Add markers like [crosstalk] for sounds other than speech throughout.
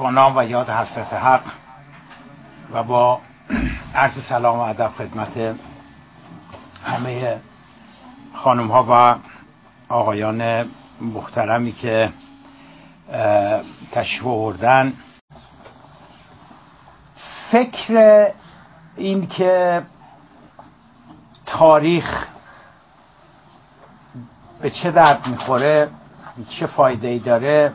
با نام و یاد حضرت حق و با عرض سلام و ادب خدمت همه خانم ها و آقایان محترمی که تشریف آوردن. فکر این که تاریخ به چه درد می‌خوره چه فایده ای داره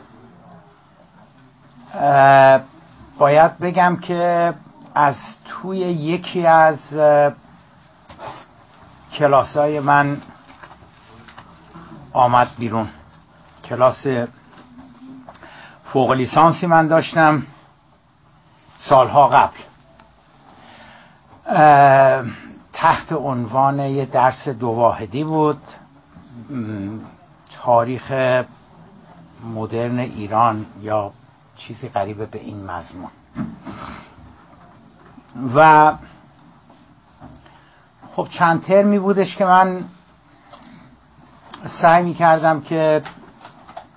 باید بگم که از توی یکی از کلاس های من آمد بیرون. کلاس فوق لیسانسی من داشتم سالها قبل. تحت عنوان یه درس دو واحدی بود. تاریخ مدرن ایران یا چیزی قریب به این مضمون. و خب چند ترمی بودش که من سعی می کردم که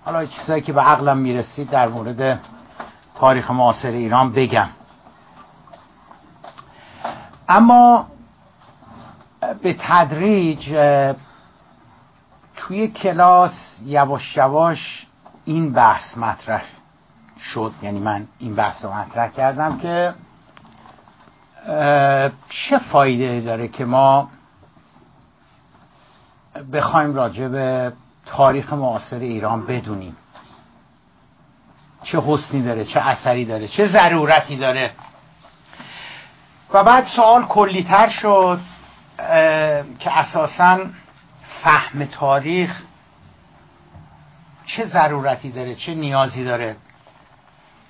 حالا چیزایی که به عقلم می‌رسید در مورد تاریخ معاصر ایران بگم. اما به تدریج توی کلاس یواش یواش این بحث مطرح شد. یعنی من این بحث رو مطرح کردم که چه فایده داره که ما بخوایم راجع به تاریخ معاصر ایران بدونیم؟ چه حسنی داره چه اثری داره چه ضرورتی داره؟ و بعد سوال کلیتر شد که اساسا فهم تاریخ چه ضرورتی داره چه نیازی داره؟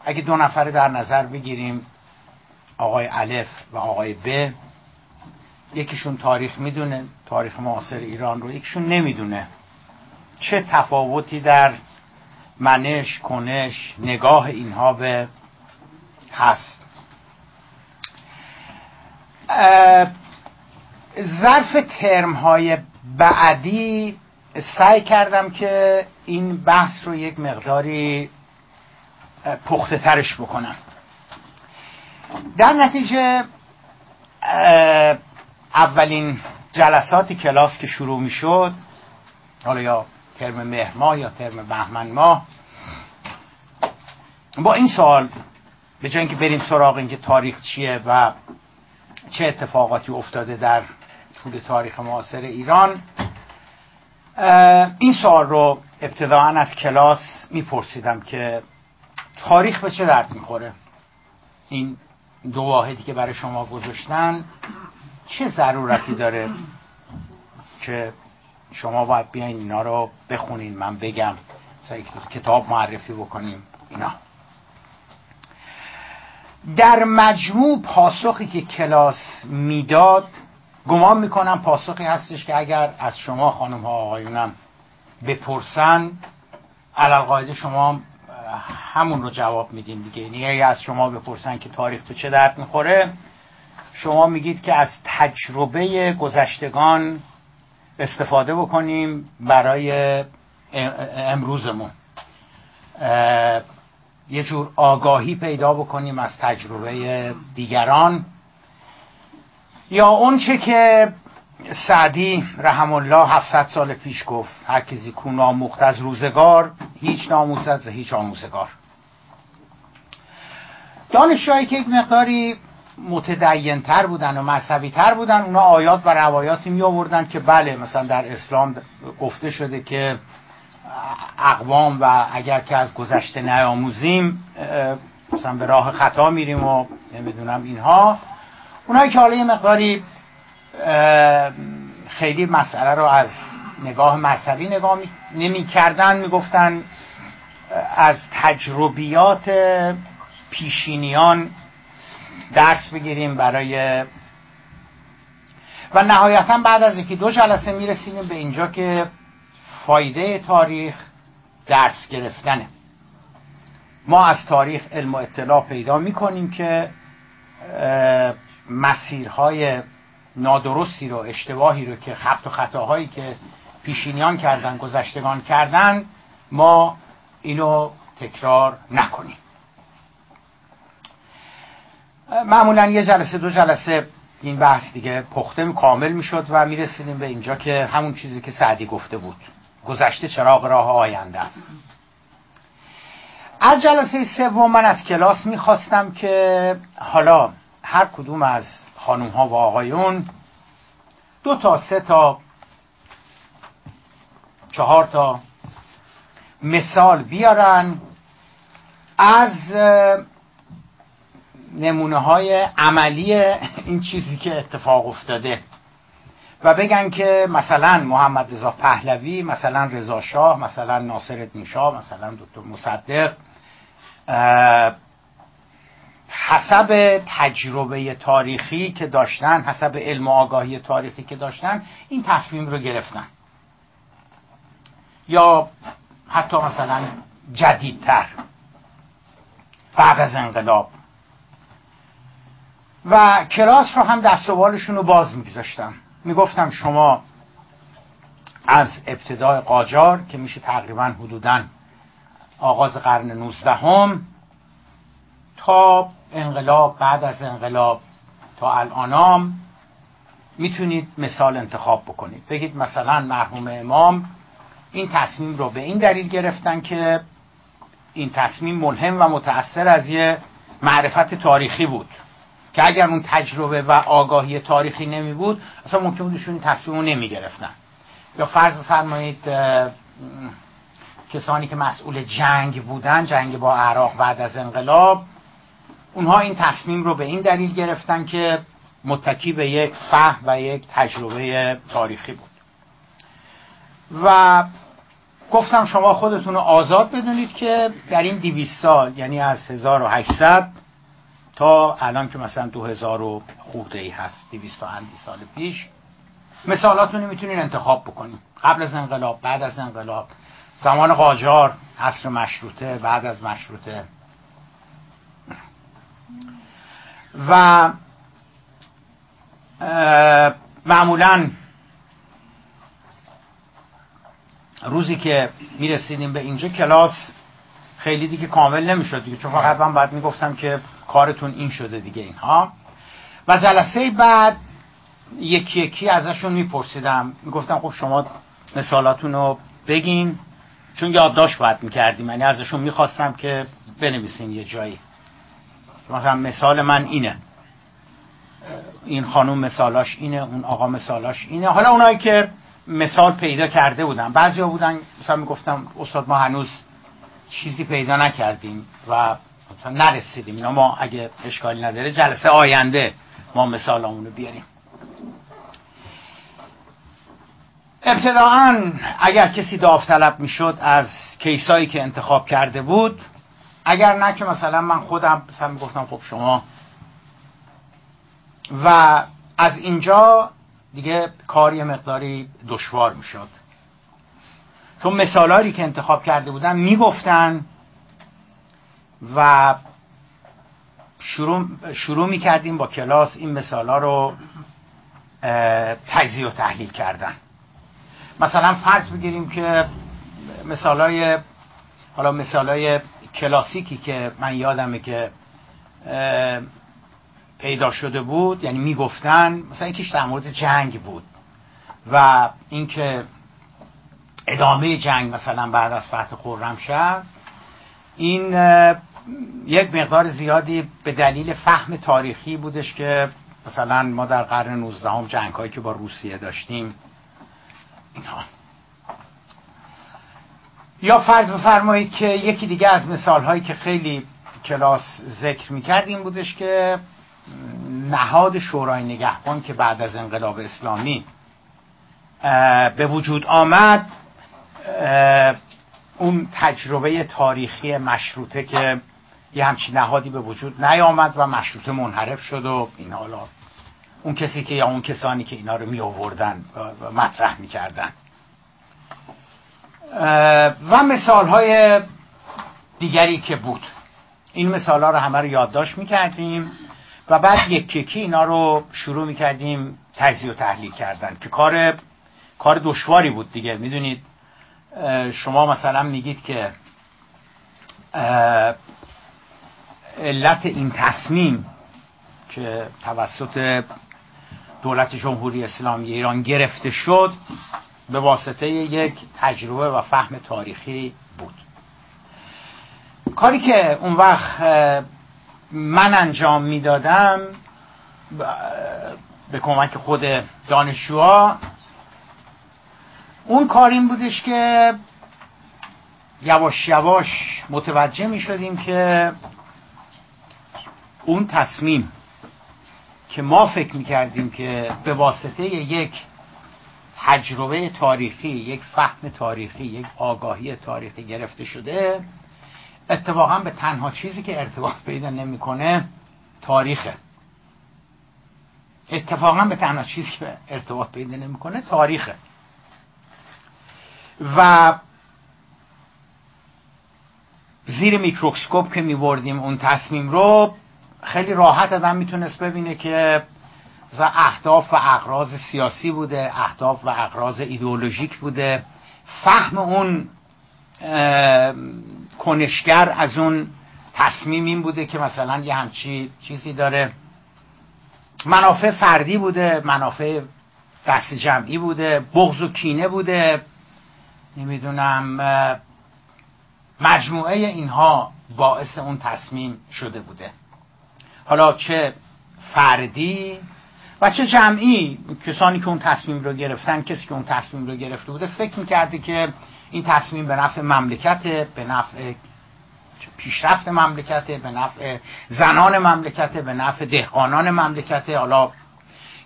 اگه دو نفره در نظر بگیریم آقای الف و آقای ب یکیشون تاریخ می‌دونه تاریخ معاصر ایران رو یکیشون نمی‌دونه. چه تفاوتی در منش کنش نگاه اینها به هست؟ ظرف ترم های بعدی سعی کردم که این بحث رو یک مقداری پخته ترش بکنم. در نتیجه اولین جلسات کلاس که شروع می شد حالا یا ترم مهر ماه یا ترم بهمن ماه با این سوال به جای اینکه بریم سراغ اینکه تاریخ چیه و چه اتفاقاتی افتاده در طول تاریخ معاصر ایران این سوال رو ابتداعا از کلاس میپرسیدم که تاریخ به چه درد می‌خوره؟ این دو واحدی که برای شما گذاشتن چه ضرورتی داره که شما باید بیاین اینا رو بخونین؟ من بگم. کتاب معرفی بکنیم. اینا. در مجموع پاسخی که کلاس می‌داد گمان می‌کنم پاسخی هستش که اگر از شما خانم ها آقایونم بپرسن علالقاعده شما همون رو جواب میدین دیگه. یعنی اگه از شما بپرسن که تاریخ به چه درد می‌خوره شما میگید که از تجربه گذشتگان استفاده بکنیم برای امروزمون. یه جور آگاهی پیدا بکنیم از تجربه دیگران. یا اون چه که سعدی رحم الله 700 سال پیش گفت هر کسی کو ناموخت از روزگار هیچ ناموزد هیچ آموزگار. دانشجوهایی که یک مقداری متدین تر بودن و مذهبی تر بودن اونا آیات و روایاتی می آوردن که بله مثلا در اسلام گفته شده که اقوام و اگر که از گذشته نیاموزیم مثلا به راه خطا میریم و نمی‌دونم اینها. اونایی که حالا یه مقداری خیلی مسئله رو از نگاه مذهبی نگاه نمی کردن می‌گفتن از تجربیات پیشینیان درس بگیریم برای و نهایتا بعد از یکی دو جلسه می‌رسیدیم به اینجا که فایده تاریخ درس گرفتنه. ما از تاریخ علم و اطلاع پیدا می‌کنیم که مسیرهای نادرستی رو اشتباهی رو که خبت و خطاهایی که پیشینیان کردن گذشتگان کردن ما اینو تکرار نکنیم. معمولا یه جلسه دو جلسه این بحث دیگه پخته کامل می‌شد و می‌رسیدیم به اینجا که همون چیزی که سعدی گفته بود. گذشته چراغ راه آینده است. از جلسه سوم من از کلاس می‌خواستم که حالا هر کدوم از خانوم ها و آقایون دو تا سه تا چهار تا مثال بیارن از نمونه های عملی این چیزی که اتفاق افتاده و بگن که مثلا محمد رضا پهلوی مثلا رضا شاه مثلا ناصر شاه مثلا دکتر مصدق حسب تجربه تاریخی که داشتن حسب علم و آگاهی تاریخی که داشتن این تصمیم رو گرفتن. یا حتی مثلا جدیدتر بعد از انقلاب. و کلاس رو هم دست و رو باز میگذاشتم می‌گفتم شما از ابتدای قاجار که میشه تقریبا حدودا آغاز قرن نوزدهم تا انقلاب بعد از انقلاب تا الانام می‌تونید مثال انتخاب بکنید. بگید مثلا مرحوم امام این تصمیم رو به این دلیل گرفتن که این تصمیم ملهم و متأثر از یه معرفت تاریخی بود. که اگر اون تجربه و آگاهی تاریخی نمی بود اصلا ممکن بود این تصمیم رو نمی گرفتن. یا فرض بفرمایید کسانی که مسئول جنگ بودن جنگ با عراق بعد از انقلاب اونها این تصمیم رو به این دلیل گرفتن که متکی به یک فهم و یک تجربه تاریخی بود. و گفتم شما خودتون رو آزاد بدونید که در این دیویست سال یعنی از 1800 تا الان که مثلا 2000 و خورده ای هست 200 اندی سال پیش مثالاتونو می‌تونید انتخاب بکنید قبل از انقلاب بعد از انقلاب. زمان قاجار عصر مشروطه بعد از مشروطه. و معمولا روزی که می‌رسیدیم به اینجا کلاس خیلی دیگه کامل نمی‌شد دیگه چون فقط من بعد می‌گفتم که کارتون این شده دیگه اینها. و جلسه بعد یکی یکی ازشون میپرسیدم می‌گفتم خب شما مثالاتون رو بگین چون یادداشت باید می‌کردیم یعنی ازشون می‌خواستم که بنویسین یه جایی. مثلا مثال من اینه. این خانوم مثالاش اینه اون آقا مثالاش اینه. حالا اونایی که مثال پیدا کرده بودن بعضی ها بودن مثلا می‌گفتم استاد ما هنوز چیزی پیدا نکردیم و نرسیدیم. اینا ما اگه اشکالی نداره جلسه آینده ما مثال بیاریم. ابتداعا اگر کسی داوطلب می‌شد از کیسایی که انتخاب کرده بود اگر نه که مثلا من خودم مثلا می‌گفتم خب شما و از اینجا دیگه کاری مقداری دشوار می‌شد. چون مثالاری که انتخاب کرده بودن می‌گفتن و شروع, شروع می‌کردیم با کلاس این مثالا رو تجزیه و تحلیل کردن. مثلا فرض بگیریم که مثالای حالا مثالای کلاسیکی که من یادمه که پیدا شده بود یعنی می‌گفتن مثلا یکیش در مورد جنگ بود و اینکه ادامه جنگ مثلا بعد از فتح خرمشهر این یک مقدار زیادی به دلیل فهم تاریخی بودش که مثلا ما در قرن 19 هم جنگ هایی که با روسیه داشتیم یا فرض بفرمایید که یکی دیگه از مثال هایی که خیلی کلاس ذکر می‌کرد این بودش که نهاد شورای نگهبان که بعد از انقلاب اسلامی به وجود آمد اون تجربه تاریخی مشروطه که یه همچین نهادی به وجود نیامد و مشروطه منحرف شد و این حالا اون کسی که یا اون کسانی که اینا رو می آوردن و مطرح می کردن و مثال های دیگری که بود. این مثال ها رو همه رو یادداشت می کردیم و بعد یک یکی اینا رو شروع می کردیم تجزیه و تحلیل کردن که کار کار دشواری بود دیگه. می‌دونید شما مثلا میگید که علت این تصمیم که توسط دولت جمهوری اسلامی ایران گرفته شد به واسطه یک تجربه و فهم تاریخی بود. کاری که اون وقت من انجام می‌دادم به کمک خود دانشجوها اون کار این بودش که یواش یواش متوجه می شدیم که اون تصمیم که ما فکر می کردیم که به واسطه یک تجربه تاریخی یک فهم تاریخی یک آگاهی تاریخی گرفته شده اتفاقا به تنها چیزی که ارتباط پیدا نمی‌کنه تاریخه. اتفاقا به تنها چیزی که ارتباط پیدا نمی‌کنه تاریخه. و زیر میکروسکوپ که میبردیم اون تصمیم رو خیلی راحت آدم می‌تونست ببینه که اهداف و اقراض سیاسی بوده اهداف و اقراض ایدئولوژیک بوده. فهم اون کنشگر از اون تصمیم این بوده که مثلا یه همچی چیزی داره. منافع فردی بوده منافع دست جمعی بوده بغض و کینه بوده. نمی‌دونم مجموعه اینها باعث اون تصمیم شده بوده. حالا چه فردی و چه جمعی کسانی که اون تصمیم رو گرفتن کسی که اون تصمیم رو گرفته بوده فکر می‌کرده که این تصمیم به نفع مملکته به نفع پیشرفت مملکته به نفع زنان مملکته به نفع دهقانان مملکته حالا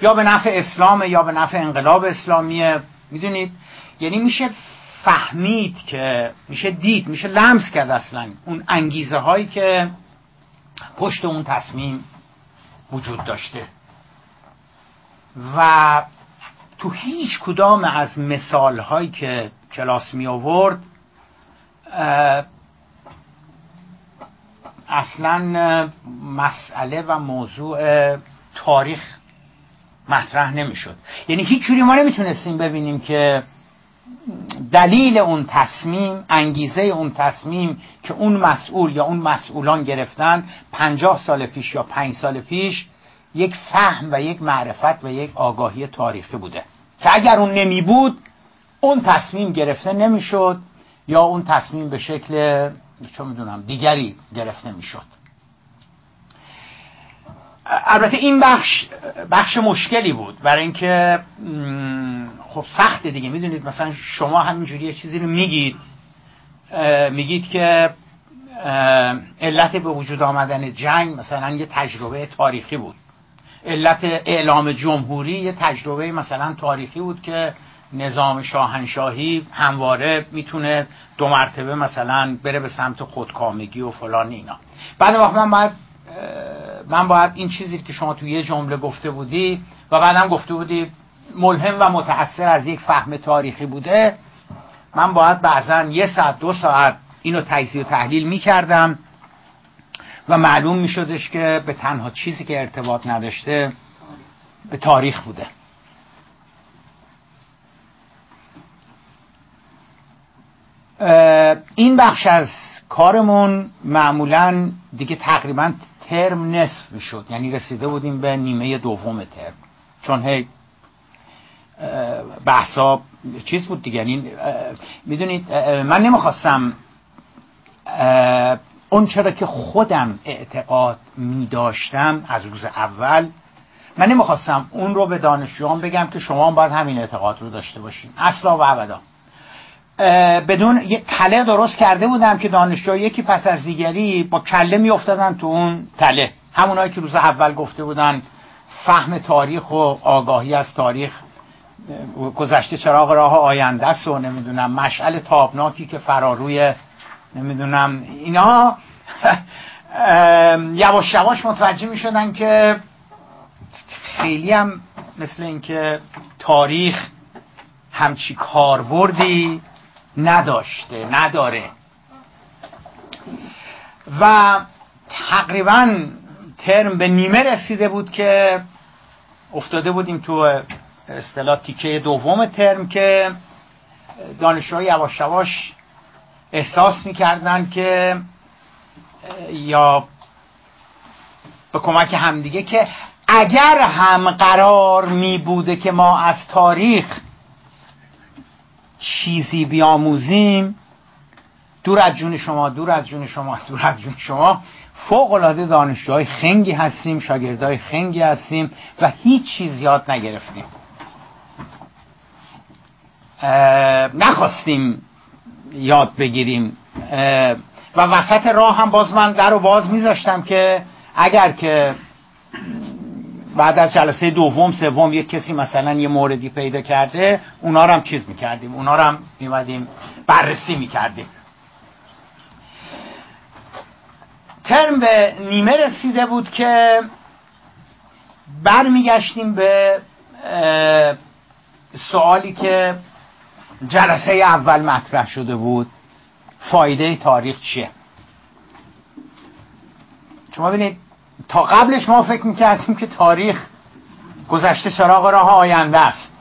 یا به نفع اسلام یا به نفع انقلاب اسلامیه می‌دونید؟ یعنی میشه فهمید که میشه دید میشه لمس کرد اصلا اون انگیزه هایی که پشت اون تصمیم وجود داشته. و تو هیچ کدام از مثال هایی که کلاس می آورد اصلا مسئله و موضوع تاریخ مطرح نمی‌شد یعنی هیچ جوری ما نمی‌تونستیم ببینیم که دلیل اون تصمیم انگیزه اون تصمیم که اون مسئول یا اون مسئولان گرفتن پنجاه سال پیش یا پنج سال پیش یک فهم و یک معرفت و یک آگاهی تاریخی بوده که اگر اون نمی بود اون تصمیم گرفته نمی‌شد یا اون تصمیم به شکل چه می‌دونم دیگری گرفته می‌شد البته این بخش بخش مشکلی بود. برای اینکه خب سخته دیگه. می‌دونید مثلا شما همینجوری یه چیزی رو میگید میگید که علت به وجود آمدن جنگ مثلا یه تجربه تاریخی بود. علت اعلام جمهوری یه تجربه مثلا تاریخی بود که نظام شاهنشاهی همواره می‌تونه دو مرتبه مثلا بره به سمت خودکامگی و فلان اینا. بعد وقت من باید من باید این چیزی که شما توی یه جمله گفته بودی و بعدم گفته بودی ملهم و متحصر از یک فهم تاریخی بوده من باید بعضا یه ساعت دو ساعت اینو تجزیه و تحلیل می‌کردم و معلوم میشدش که به تنها چیزی که ارتباط نداشته به تاریخ بوده. این بخش از کارمون معمولا دیگه تقریبا ترم نصف می‌شد. یعنی رسیده بودیم به نیمه دوم ترم. چون هی بحثا چیز بود دیگه. یعنی می‌دونید من نمی‌خواستم اون چرا که خودم اعتقاد می داشتم از روز اول من نمی‌خواستم اون رو به دانشجوان بگم که شما باید همین اعتقاد رو داشته باشین. اصلا و ابدا. بدون یه تله درست کرده بودم که دانشجو یکی پس از دیگری با کله میافتادن تو اون تله. همونایی که روز اول گفته بودن فهم تاریخ و آگاهی از تاریخ گذشته چراغ راه آینده است و نمی‌دونم مشعل تابناکی که فراروی نمی‌دونم. اینا یواش یواش متوجه می شدن که خیلی هم مثل اینکه تاریخ همچی کاربردی نداشته نداره. و تقریبا ترم به نیمه رسیده بود که افتاده بودیم تو اصطلاح تیکه دوم ترم که دانشجوها یواش یواش احساس می‌کردن که یا به کمک همدیگه که اگر هم قرار می بوده که ما از تاریخ چیزی بیاموزیم دور از جون شما دور از جون شما دور از جون شما فوق العاده دانشجوهای خنگی هستیم شاگردای خنگی هستیم و هیچ چیز یاد نگرفتیم. نخواستیم یاد بگیریم. و وسط راه هم باز من در رو باز میذاشتم که اگر که بعد از جلسه دوم سوم یک کسی مثلا یه موردی پیدا کرده اونا رو هم چیز می‌کردیم. اونا رو هم میمدیم بررسی می‌کردیم. ترم به نیمه رسیده بود که برمیگشتیم به سوالی که جلسه اول مطرح شده بود. فایده تاریخ چیه؟ شما ببینید تا قبلش ما فکر می‌کردیم که تاریخ گذشته سراغ راه آینده است.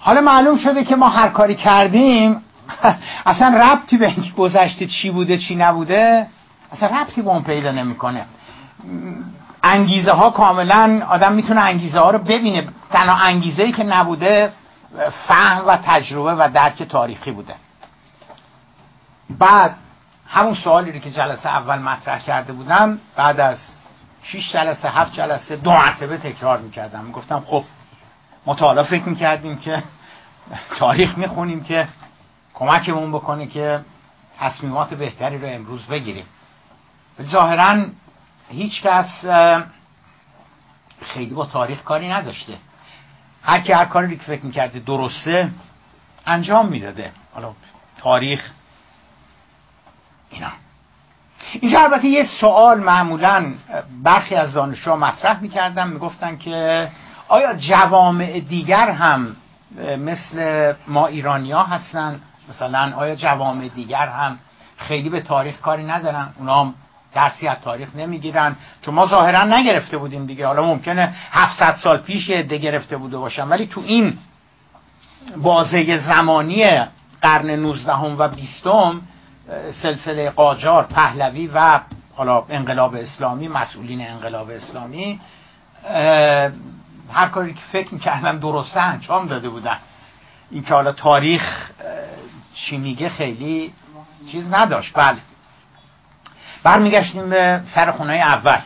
حالا معلوم شده که ما هر کاری کردیم [laughs] اصلا ربطی به اینکه گذشته چی بوده چی نبوده اصلا ربطی به اون پیدا نمی‌کنه. انگیزه ها کاملا آدم می‌تونه انگیزه ها رو ببینه. تنها انگیزه ای که نبوده فهم و تجربه و درک تاریخی بوده. بعد همون سوالی رو که جلسه اول مطرح کرده بودم بعد از 6 جلسه هفت جلسه دو مرتبه تکرار می‌کردم. می‌گفتم خب مطالعه فکر می‌کردیم که تاریخ می‌خونیم که کمکمون بکنه که تصمیمات بهتری رو امروز بگیریم. ظاهرا هیچ کس خیلی با تاریخ کاری نداشته. هر کی هر کاری که فکر می‌کرده درسته انجام می‌داده. حالا تاریخ. اینا. اینجا البته یه سوال معمولا برخی از دانشجوها مطرح می‌کردن می‌گفتن که آیا جوامع دیگر هم مثل ما ایرانیا هستن؟ مثلا آیا جوامع دیگر هم خیلی به تاریخ کاری ندارن؟ اونا هم درسی از تاریخ نمی‌گیرن. چون ما ظاهرا نگرفته بودیم دیگه. حالا ممکنه 700 سال پیش یه عده گرفته بوده باشن. ولی تو این بازه زمانی قرن 19 و 20 سلسله قاجار پهلوی و حالا انقلاب اسلامی مسئولین انقلاب اسلامی هر کاری که فکر می‌کردن درسته انجام داده بودن. این که حالا تاریخ چی میگه خیلی چیز نداشت. بله. برمیگشتیم به سر خونه اول.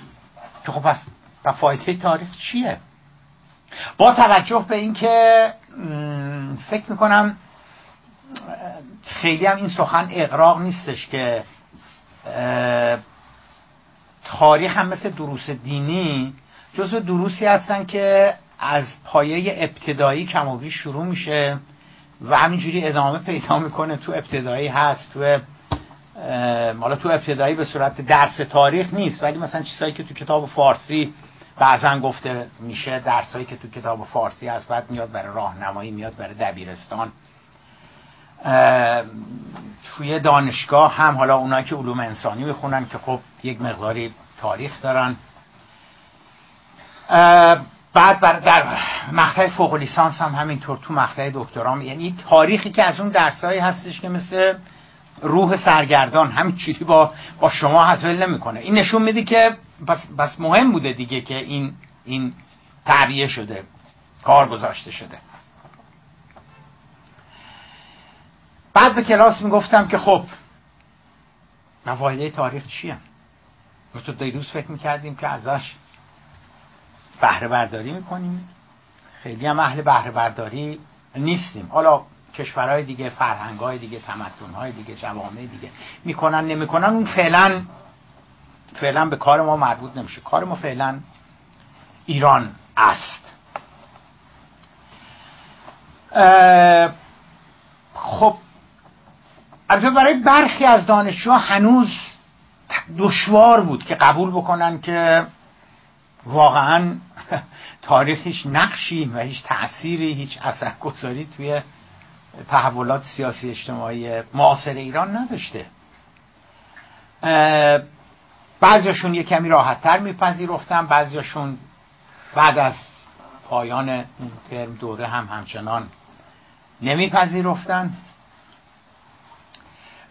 که خب پس فایده تاریخ چیه؟ با توجه به اینکه فکر می‌کنم خیلی هم این سخن اقراق نیستش که تاریخ هم مثل دروس دینی جزو دروسی هستن که از پایه ابتدایی کم و شروع میشه و همینجوری ادامه پیدا می‌کنه تو ابتدایی هست تو حالا تو ابتدایی به صورت درس تاریخ نیست ولی مثلا چیزهایی که تو کتاب فارسی بعضا گفته میشه درسایی که تو کتاب فارسی هست بعد میاد برای راهنمایی میاد برای دبیرستان. توی دانشگاه هم حالا اونایی که علوم انسانی می‌خونن که خب یک مقداری تاریخ دارن. بعد بر در مقطع فوق لیسانس هم همینطور تو مقطع دکترام یعنی تاریخی که از اون درسایی هستش که مثل روح سرگردان همین چیزی با با شما حاصل نمی‌کنه. این نشون میده که بس, بس مهم بوده دیگه که این این تعبیه شده کار گذاشته شده. بعد به کلاس می‌گفتم که خب مفایده تاریخ چیه؟ تو دیروز فکر می‌کردیم که ازش بهره برداری می‌کنیم. خیلی هم اهل بهره برداری نیستیم. حالا کشورهای دیگه فرهنگهای دیگه تمدنهای دیگه جوامع دیگه. می‌کنن نمی‌کنن اون فعلا فعلا به کار ما مربوط نمیشه. کار ما فعلا ایران است. خب البته برای برخی از دانشجوها هنوز دشوار بود که قبول بکنن که واقعا [laughs] تاریخ هیچ نقشی و هیچ تأثیری هیچ اثرگذاری توی تحولات سیاسی اجتماعی معاصر ایران نداشته. بعضیاشون یه کمی راحتتر میپذیرفتن بعضیاشون بعد از پایان اون ترم دوره هم همچنان نمیپذیرفتن.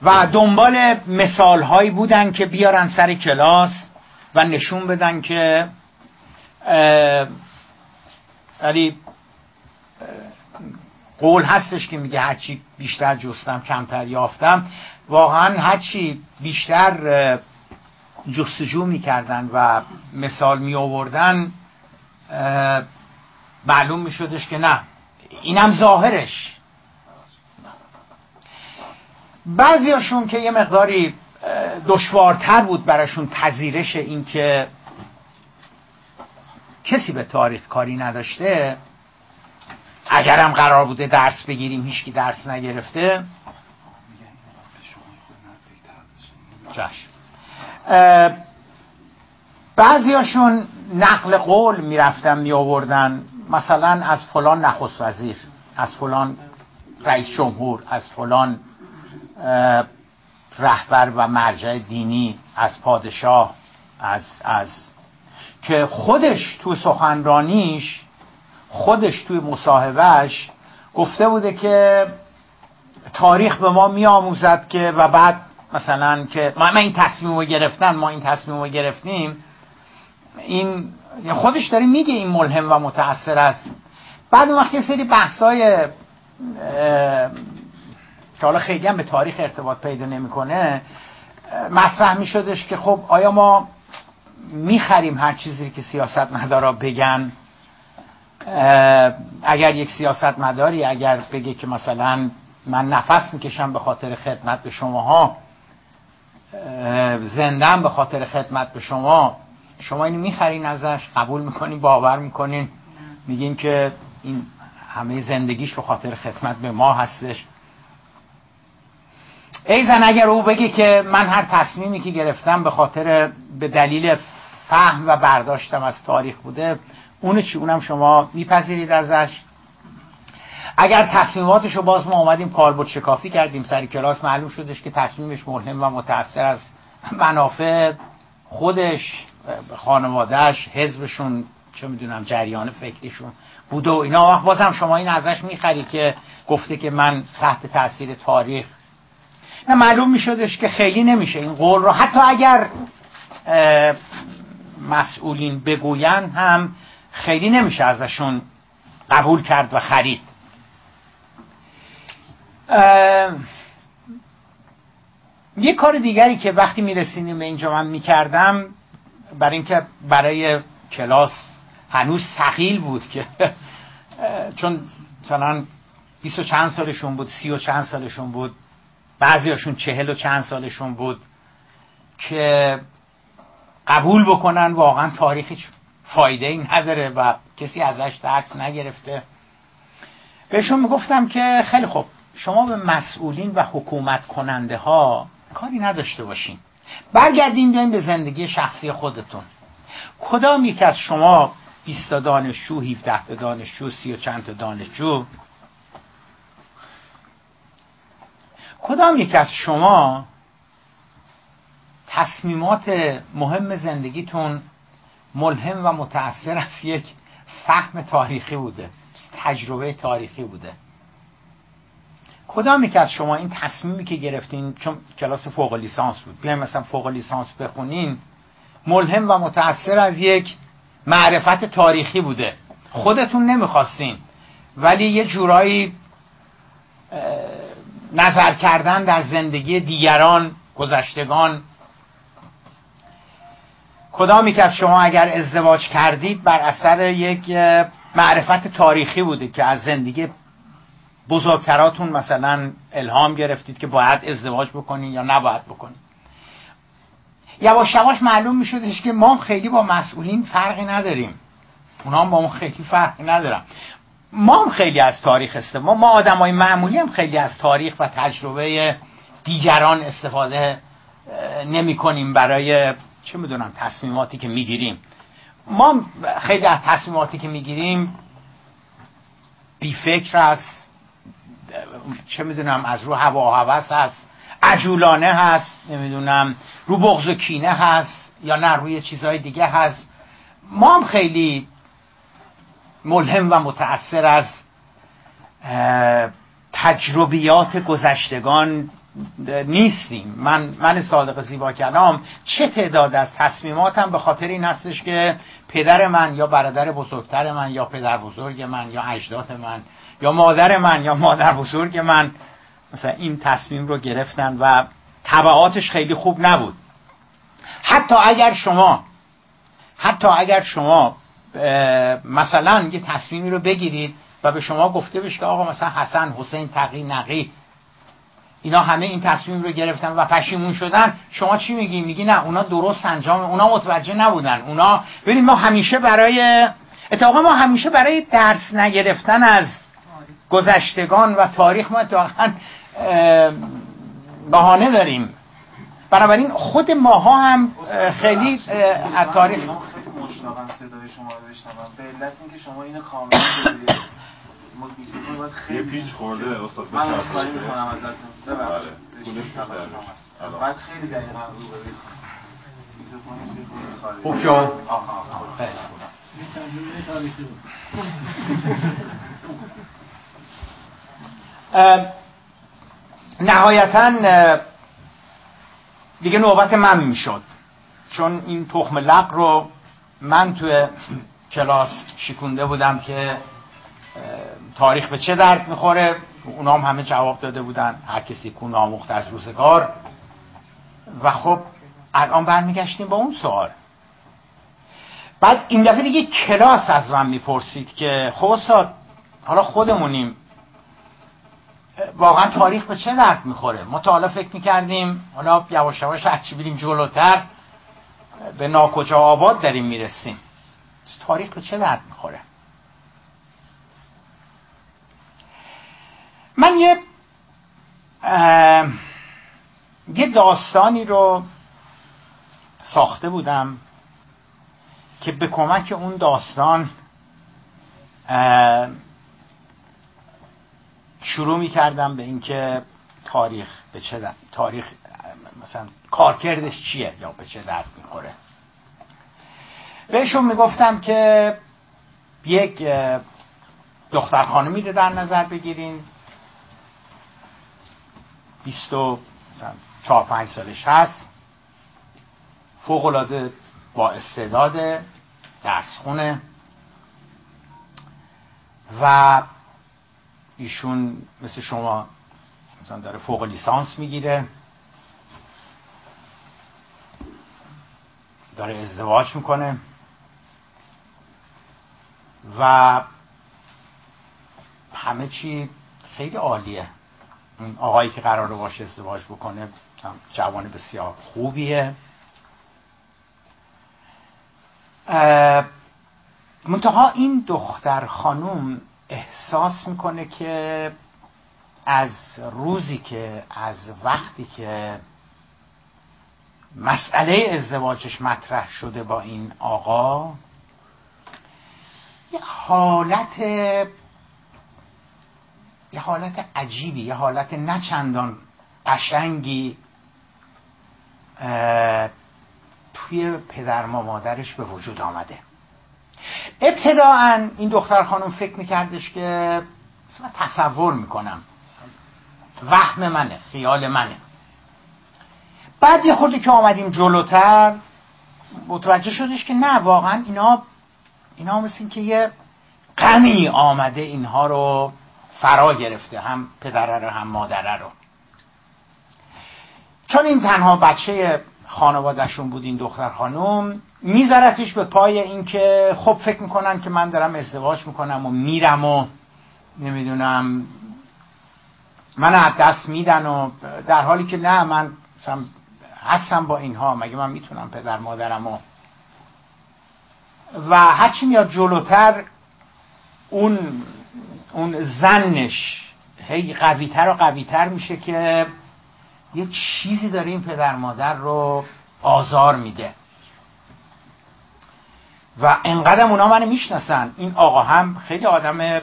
و دنبال مثال هایی بودن که بیارن سر کلاس و نشون بدن که ولی قول هستش که میگه هرچی بیشتر جستم کمتر یافتم. واقعا هرچی بیشتر جستجو می‌کردن و مثال می آوردن معلوم می شدش که نه اینم ظاهرش. بعضیاشون که یه مقداری دشوارتر بود براشون پذیرش این که کسی به تاریخ کاری نداشته اگرم قرار بوده درس بگیریم هیچکی درس نگرفته. بعضیاشون نقل قول می‌رفتن می آوردن مثلا از فلان نخست وزیر از فلان رئیس جمهور از فلان رهبر و مرجع دینی از پادشاه از از که خودش تو سخنرانیش خودش توی مصاحبهش گفته بوده که تاریخ به ما میآموزد که و بعد مثلا که ما این تصمیم رو گرفتن ما این تصمیم رو گرفتیم. این یعنی خودش داره میگه این ملهم و متاثر است. بعد اون وقت یه سری بحثای که حالا خیلی هم به تاریخ ارتباط پیدا نمی‌کنه مطرح میشدش که خب آیا ما می‌خریم هر چیزی که سیاست مدارا بگن؟ اگر یک سیاست مداری اگر بگه که مثلا من نفس می‌کشم به خاطر خدمت به شماها زندم به خاطر خدمت به شما شما اینو می‌خرین ازش قبول می‌کنین باور می‌کنین میگین که این همه زندگیش به خاطر خدمت به ما هستش. ای زن اگر او بگه که من هر تصمیمی که گرفتم به خاطر به دلیل فهم و برداشتم از تاریخ بوده اون چی اونم شما میپذیرید ازش. اگر تصمیماتش رو باز ما اومدیم کالبد شکافی کردیم سری کلاس معلوم شدش که تصمیمش مهم و متأثر از منافع خودش خانوادهش حزبشون چه می‌دونم جریان فکریشون بوده و اینا. بازم شما این ازش می‌خری که گفته که من تحت تاثیر تاریخ. نه معلوم میشدش که خیلی نمیشه. این قول رو حتی اگر مسئولین بگوین هم خیلی نمیشه ازشون قبول کرد و خرید. یه کار دیگری که وقتی می‌رسیدیم به اینجا من می‌کردم برای اینکه برای کلاس هنوز سقیل بود که چون مثلا بیست و چند سالشون بود سی و چند سالشون بود بعضیاشون چهل و چند سالشون بود که قبول بکنن واقعا تاریخی فایده ای نداره و کسی ازش درس نگرفته. بهشون می‌گفتم که خیلی خوب شما به مسئولین و حکومت کننده ها کاری نداشته باشین. برگردین بیاین به زندگی شخصی خودتون. کدام یک از شما 20 دانشجو 17 تا دانشجو سی و چند تا دانشجو؟ کدام یک از شما تصمیمات مهم زندگیتون ملهم و متأثر از یک فهم تاریخی بوده تجربه تاریخی بوده. کدامی که از شما این تصمیمی که گرفتین چون کلاس فوق لیسانس بود بیایم مثلا فوق لیسانس بخونین ملهم و متأثر از یک معرفت تاریخی بوده. خودتون نمی‌خواستین ولی یه جورایی نظر کردن در زندگی دیگران گذشتگان کدامی که از شما اگر ازدواج کردید بر اثر یک معرفت تاریخی بوده که از زندگی بزرگتراتون مثلا الهام گرفتید که باید ازدواج بکنین یا نباید بکنین؟ یواش یواش معلوم می شدش که ما خیلی با مسئولین فرقی نداریم. اونا با ما خیلی فرقی ندارم ما هم خیلی از تاریخ استفاده ما آدم های معمولی هم خیلی از تاریخ و تجربه دیگران استفاده نمی کنیم برای چه می‌دونم تصمیماتی که می‌گیریم. ما خیلی از تصمیماتی که می‌گیریم بی فکر است چه می‌دونم از رو هوا هوس هست عجولانه هست نمی‌دونم رو بغض و کینه هست یا نه روی چیزهای دیگه هست. ما هم خیلی ملهم و متأثر از تجربیات گذشتگان نیستیم. من من صادق زیبا کلام. چه تعداد از تصمیماتم به خاطر این هستش که پدر من یا برادر بزرگتر من یا پدر بزرگ من یا اجداد من یا مادر من یا مادر بزرگ من مثلا این تصمیم رو گرفتن و طبعاتش خیلی خوب نبود. حتی اگر شما حتی اگر شما مثلا یه تصمیمی رو بگیرید و به شما گفته بشه که آقا مثلا حسن حسین تقی نقی اینا همه این تصمیم رو گرفتن و پشیمون شدن. شما چی میگی میگی نه اونا درست انجام اونا متوجه نبودن. اونا ببینید ما همیشه برای اتفاقا ما همیشه برای درس نگرفتن از گذشتگان و تاریخ ما اتفاقا بهانه داریم. بنابراین خود ماها هم خیلی از تاریخ مشتاقم صدای شما رو بشنوم. به علت اینکه شما اینو کاملا [coughs] یه پیچ خورده استاد من عذرخواهی می‌کنم ازتون. ببخشید. بعد خیلی دقیقا رو ببینید خوب شد؟ نهایتا دیگه نوبت من می‌شد. چون این تخم لق رو من توی کلاس شکونده بودم که تاریخ به چه درد می‌خوره؟ اونا هم همه جواب داده بودن. هر کسی کون آموخت از روزگار. و خب الان برمیگشتیم با اون سوال. بعد این دفعه دیگه کلاس از من می‌پرسید که خب حالا خودمونیم. واقعا تاریخ به چه درد می‌خوره؟ ما تا حالا فکر می‌کردیم حالا یواش یواش هرچی بریم جلوتر به ناکجا آباد داریم می‌رسیم. تاریخ به چه درد می‌خوره؟ من یه یه داستانی رو ساخته بودم که به کمک اون داستان شروع می کردم به اینکه تاریخ به چه در... تاریخ مثلا کارکردش چیه یا به چه درد می‌خوره. بهشون می‌گفتم که یک دختر خانمی رو در نظر بگیرین. بیست و مثلا چهار پنج سالش هست. فوق العاده با استعداد درس خونه و ایشون مثل شما مثلا داره فوق لیسانس می‌گیره. داره ازدواج می‌کنه. و همه چی خیلی عالیه. آقایی که قراره باشه ازدواج بکنه جوان بسیار خوبیه. منتها این دختر خانوم احساس می‌کنه که از روزی که از وقتی که مسئله ازدواجش مطرح شده با این آقا یه حالت یه حالت عجیبی یه حالت نچندان قشنگی توی پدر ما مادرش به وجود آمده. ابتداعا این دختر خانم فکر میکردش که مثلا تصور می‌کنم. وهم منه خیال منه. بعد یه خورده که آمدیم جلوتر متوجه شدش که نه واقعا اینا اینا مثل که یه غمی آمده اینها رو فرا گرفته هم پدره رو هم مادره رو. چون این تنها بچه خانوادهشون بود این دختر خانم میذارتش به پای اینکه خب فکر می‌کنن که من دارم ازدواج می‌کنم و میرم و نمی‌دونم من از دست میدن و در حالی که نه من هستم با اینها مگه من می‌تونم پدر مادرم و و هرچی میاد جلوتر اون اون زنش. هی قویتر و قویتر میشه که یه چیزی داره این پدر مادر رو آزار میده. و انقدر اونا منو می‌شناسن. این آقا هم خیلی آدم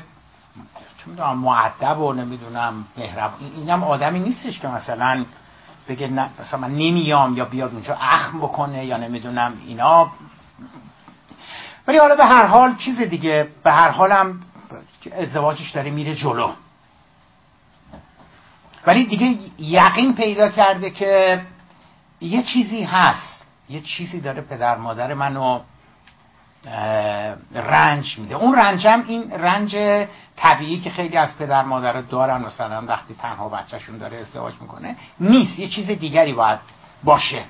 چه می‌دونم معدب و نمی‌دونم مهرب اینم آدمی نیستش که مثلا بگه نه مثلا من نمیام یا بیاد اونجا اخم بکنه یا نمی‌دونم اینا. ولی حالا به هر حال چیز دیگه به هر حالم ازدواجش داره میره جلو. ولی دیگه یقین پیدا کرده که یه چیزی هست. یه چیزی داره پدر مادر منو رنج میده. اون رنجم این رنج طبیعی که خیلی از پدر مادر دارن مثلا وقتی تنها بچهشون داره ازدواج می‌کنه نیست. یه چیز دیگری باید باشه.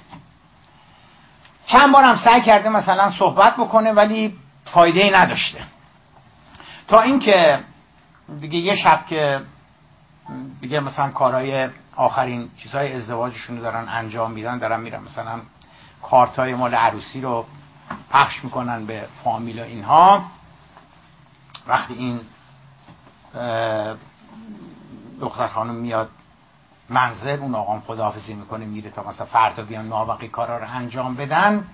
چند بارم سعی کرده مثلا صحبت بکنه ولی فایده ای نداشته. تا اینکه دیگه یه شب که دیگه مثلا کارهای آخرین چیزهای ازدواجشون رو دارن انجام میدن دارن میرن مثلا کارتای مال عروسی رو پخش می‌کنن به فامیل و اینها. وقتی این دختر خانم میاد منزل اون آقام خداحافظی می‌کنه میره تا مثلا فردا بیان مابقی کارا رو انجام بدن.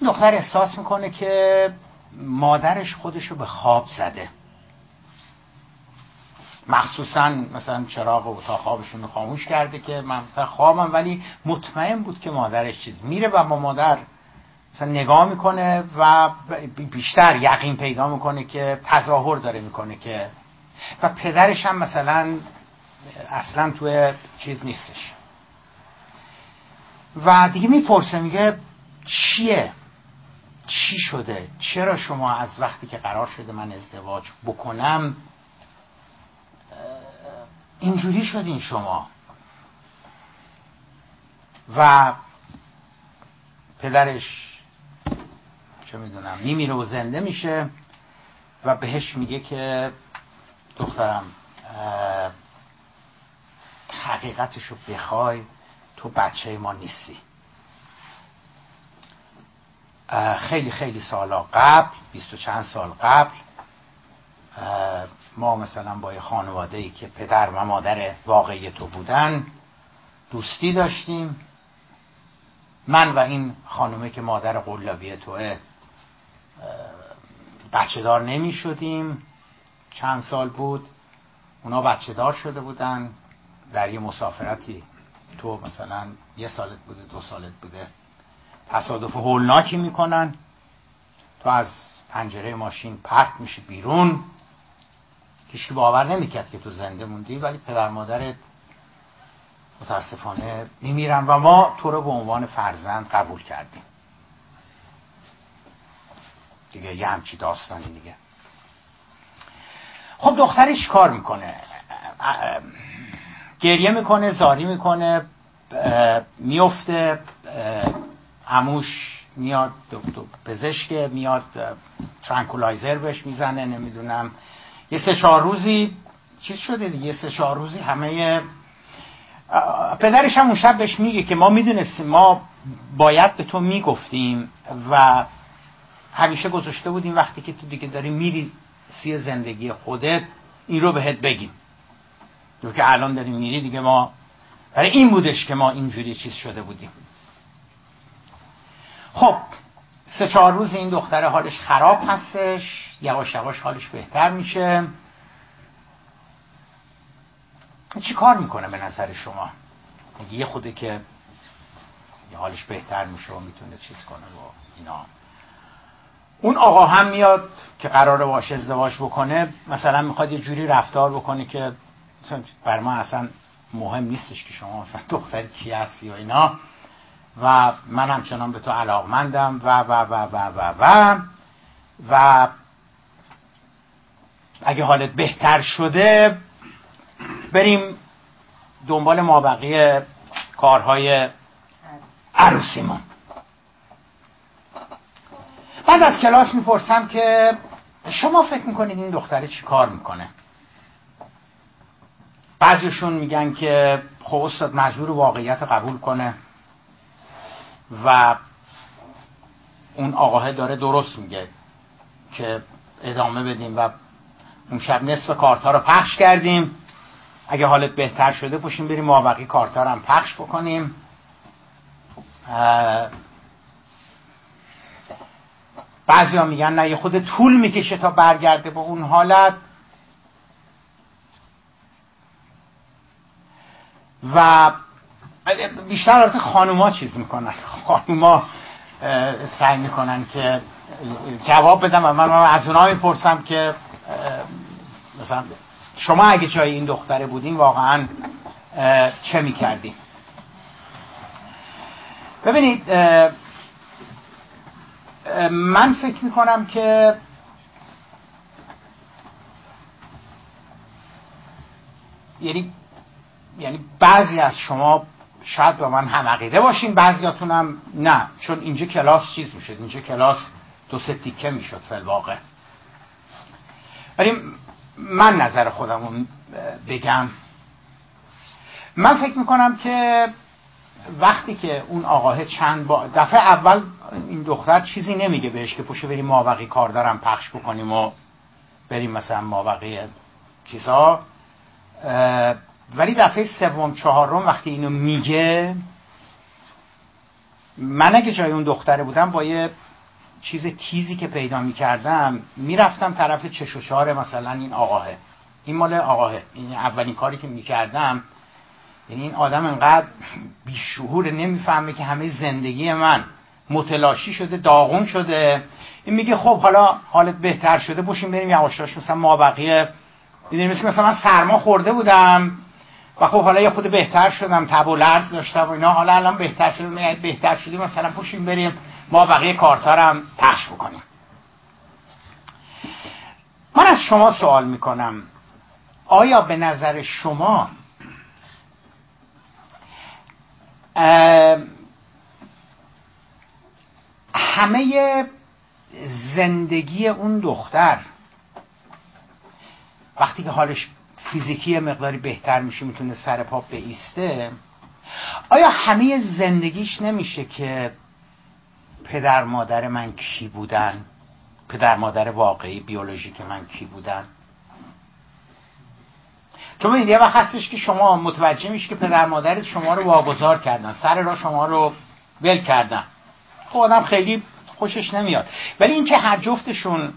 این دختر احساس می‌کنه که مادرش خودش رو به خواب زده. مخصوصا مثلا چراغ اتاق خوابشون رو خاموش کرده که من مثلا خوابم ولی مطمئن بود که مادرش چیز میره و با مادر مثلا نگاه می‌کنه و بیشتر یقین پیدا می‌کنه که تظاهر داره می‌کنه که و پدرش هم مثلا اصلا توی چیز نیستش. و دیگه می‌پرسه میگه چیه؟ چی شده؟ چرا شما از وقتی که قرار شده من ازدواج بکنم اینجوری شدین شما. و پدرش چه می‌دونم میمیره و زنده میشه و بهش میگه که دخترم حقیقتش رو بخوای تو بچه ما نیستی. خیلی خیلی سالا قبل بیست و چند سال قبل ما مثلا با یه خانواده ای که پدر و مادر واقعی تو بودن دوستی داشتیم. من و این خانومه که مادر قلابی توه بچه دار نمی شدیم چند سال بود. اونا بچه دار شده بودن. در یه مسافرتی تو مثلا یه سالت بوده دو سالت بوده. تصادف هولناکی می‌کنن. تو از پنجره ماشین پرت میشی بیرون. کشی باور نمی‌کرد که تو زنده موندی ولی پدر مادرت متاسفانه میمیرن و ما تو رو به عنوان فرزند قبول کردیم. دیگه یه همچی داستانی دیگه. خب دخترش کار می‌کنه. گریه می‌کنه زاری می‌کنه میفته عموش میاد پزشک میاد ترانکولایزر بهش می‌زنه نمی‌دونم. یه سه چهار روزی چیز شده دیگه سه چهار روزی همه پدرش هم اون شب بهش میگه که ما می‌دونستیم ما باید به تو می‌گفتیم و همیشه گذاشته بودیم وقتی که تو دیگه داری میری سی زندگی خودت این رو بهت بگیم. که الان داریم میری دیگه ما برای این بودش که ما اینجوری چیز شده بودیم. خب سه چهار روز این دختر حالش خراب هستش. یواش یواش حالش بهتر میشه. چی کار می‌کنه به نظر شما؟ یه خوده که حالش بهتر میشه و می‌تونه چیز کنه و اینا. اون آقا هم میاد که قرار باش ازدواج بکنه مثلا می‌خواد یه جوری رفتار بکنه که بر ما اصلا مهم نیستش که شما مثلا دختر کی هستی و اینا. و من همچنان به تو علاقمندم و و و و و و و. اگه حالت بهتر شده بریم دنبال مابقی کارهای عروسیمون. بعد از کلاس می‌پرسم که شما فکر می‌کنید این دختره چی کار می‌کنه؟ بعضیشون میگن که خب استاد مجبور واقعیت قبول کنه. و اون آقاه داره درست میگه که ادامه بدیم و اون شب نصف کارتا رو پخش کردیم. اگه حالت بهتر شده پوشیم بریم مابقی کارتا رو هم پخش بکنیم. بعضی میگن نه یه خود طول می‌کشه تا برگرده به اون حالت. و بیشتر البته خانوما چیز می‌کنن. خانوما سعی می‌کنن که جواب بدم و من از اونها می‌پرسم که مثلا شما اگه جای این دختره بودین واقعا چه می‌کردین؟ ببینید من فکر می‌کنم که یعنی یعنی بعضی از شما شاید با من هم عقیده باشین بعضیاتون هم نه چون اینجا کلاس چیز می‌شد اینجا کلاس دو سه تیکه می‌شد فل واقع ولی من نظر خودمون بگم. من فکر می‌کنم که وقتی که اون آقاه چند با دفعه اول این دختر چیزی نمیگه بهش که پوشه بریم مابقی کار دارم پخش بکنیم و بریم مثلا مابقی چیزا ولی دفعه سوم چهارم وقتی اینو میگه من اگه جای اون دختره بودم با یه چیز تیزی که پیدا می‌کردم می‌رفتم طرف چش و مثلا این آقاه این مال آقاه این اولین کاری که می‌کردم. یعنی این آدم انقدر بیشعور نمی‌فهمه که همه زندگی من متلاشی شده داغون شده. این میگه خب حالا حالت بهتر شده باشیم بریم یواشاش مثلا ما بقیه می‌دونی مثلا من سرما خورده بودم. و خب حالا یه خود بهتر شدم تب و لرز داشتم و اینا. حالا الان بهتر شدم بهتر شدیم مثلا پوشیم بریم ما بقیه کارتارم پخش بکنیم. من از شما سوال می‌کنم. آیا به نظر شما همه زندگی اون دختر وقتی که حالش فیزیکی مقداری بهتر میشه می‌تونه سر پا بیسته. آیا همه زندگیش نمیشه که پدر مادر من کی بودن؟ پدر مادر واقعی بیولوژیک من کی بودن؟ چون این یه وقت هستش که شما متوجه میشه که پدر مادرت شما رو واگذار کردن سر را شما رو ول کردن. خب آدم خیلی خوشش نمیاد. ولی اینکه هر جفتشون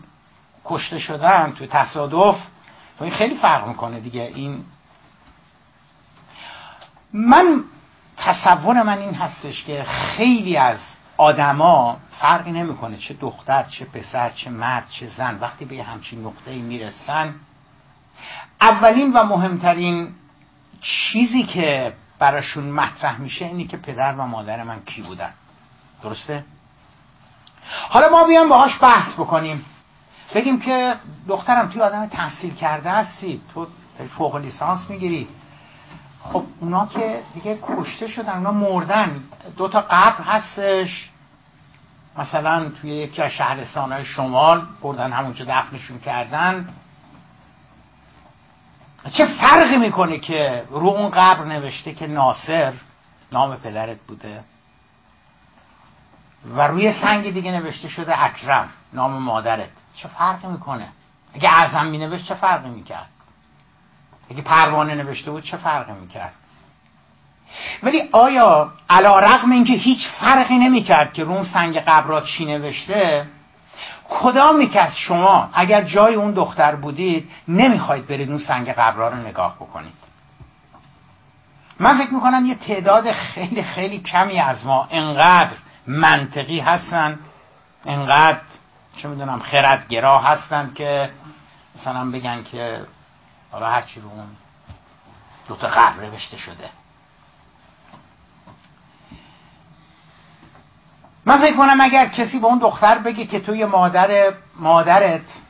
کشته شدن توی تصادف این خیلی فرق می‌کنه دیگه. این من تصور من این هستش که خیلی از آدما فرقی نمی‌کنه چه دختر چه پسر چه مرد چه زن. وقتی به همچین نقطه می‌رسن اولین و مهمترین چیزی که براشون مطرح میشه اینی که پدر و مادر من کی بودن. درسته؟ حالا ما بیام باهاش بحث بکنیم. بگیم که دخترم توی آدم تحصیل کرده هستی تو فوق لیسانس می‌گیری. خب اونا که دیگه کشته شدن اونا مردن. دو تا قبر هستش. مثلا توی یکی از شهرستان شمال بردن همونجا دفنشون کردن. چه فرقی می‌کنه که رو اون قبر نوشته که ناصر نام پدرت بوده؟ و روی سنگ دیگه نوشته شده اکرم نام مادرت. چه فرقی می‌کنه؟ اگه اعظم مینوشت چه فرقی می‌کرد؟ اگه پروانه نوشته بود چه فرقی می‌کرد؟ ولی آیا علا رقم اینکه هیچ فرقی نمی‌کرد که رو سنگ قبرات چی نوشته کدامی که از شما اگر جای اون دختر بودید نمی‌خواید برید اون سنگ قبرها رو نگاه بکنید؟ من فکر می‌کنم یه تعداد خیلی خیلی کمی از ما انقدر منطقی هستن انقدر چه می‌دونم خردگرا هستن که مثلا بگن که حالا هرچی رو اون دوتا قبر نوشته شده. من فکر کنم اگر کسی به اون دختر بگه که توی مادر مادرت